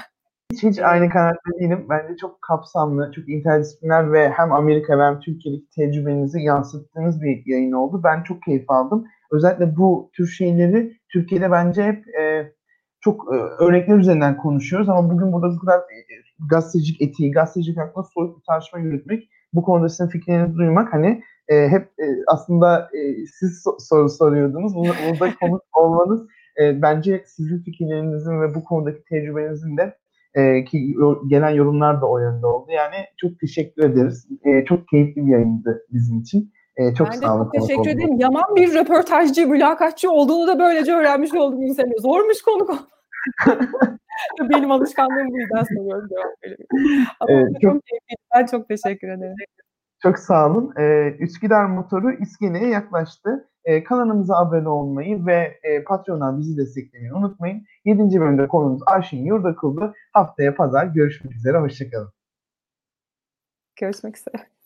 Hiç hiç aynı kanaatte değilim. Bence çok kapsamlı, çok interdisipliner ve hem Amerika hem Türkiye'deki tecrübenizi yansıttığınız bir yayın oldu. Ben çok keyif aldım. Özellikle bu tür şeyleri Türkiye'de bence hep e, çok e, örnekler üzerinden konuşuyoruz ama bugün burada bu kadar e, gazetecilik etiği, gazetecilik hakkında soyut bir tartışma yürütmek, bu konuda sizin fikirlerinizi duymak hani e, hep e, aslında e, siz so- soru soruyordunuz. Burada, burada konuk olmanız e, bence sizin fikirlerinizin ve bu konudaki tecrübenizin de e, ki gelen yorumlar da o yönde oldu. Yani çok teşekkür ederiz. E, çok keyifli bir yayındı bizim için. E, çok ben sağ olun. Çok teşekkür ederim. Oldu. Yaman bir röportajcı, mülakatçı olduğunu da böylece öğrenmiş oldum insanı. Zormuş konu. Benim alışkanlığım bu yüzden soruyorum cevap çok, çok. Ben çok teşekkür ederim. Çok sağ olun. Ee, Üsküdar motoru iskeleye yaklaştı. Ee, kanalımıza abone olmayı ve e, Patreon'dan bizi desteklemeyi unutmayın. 7. bölümde konumuz Arşin Yurdakul'du. Haftaya pazar görüşmek üzere. Hoşçakalın. Görüşmek üzere.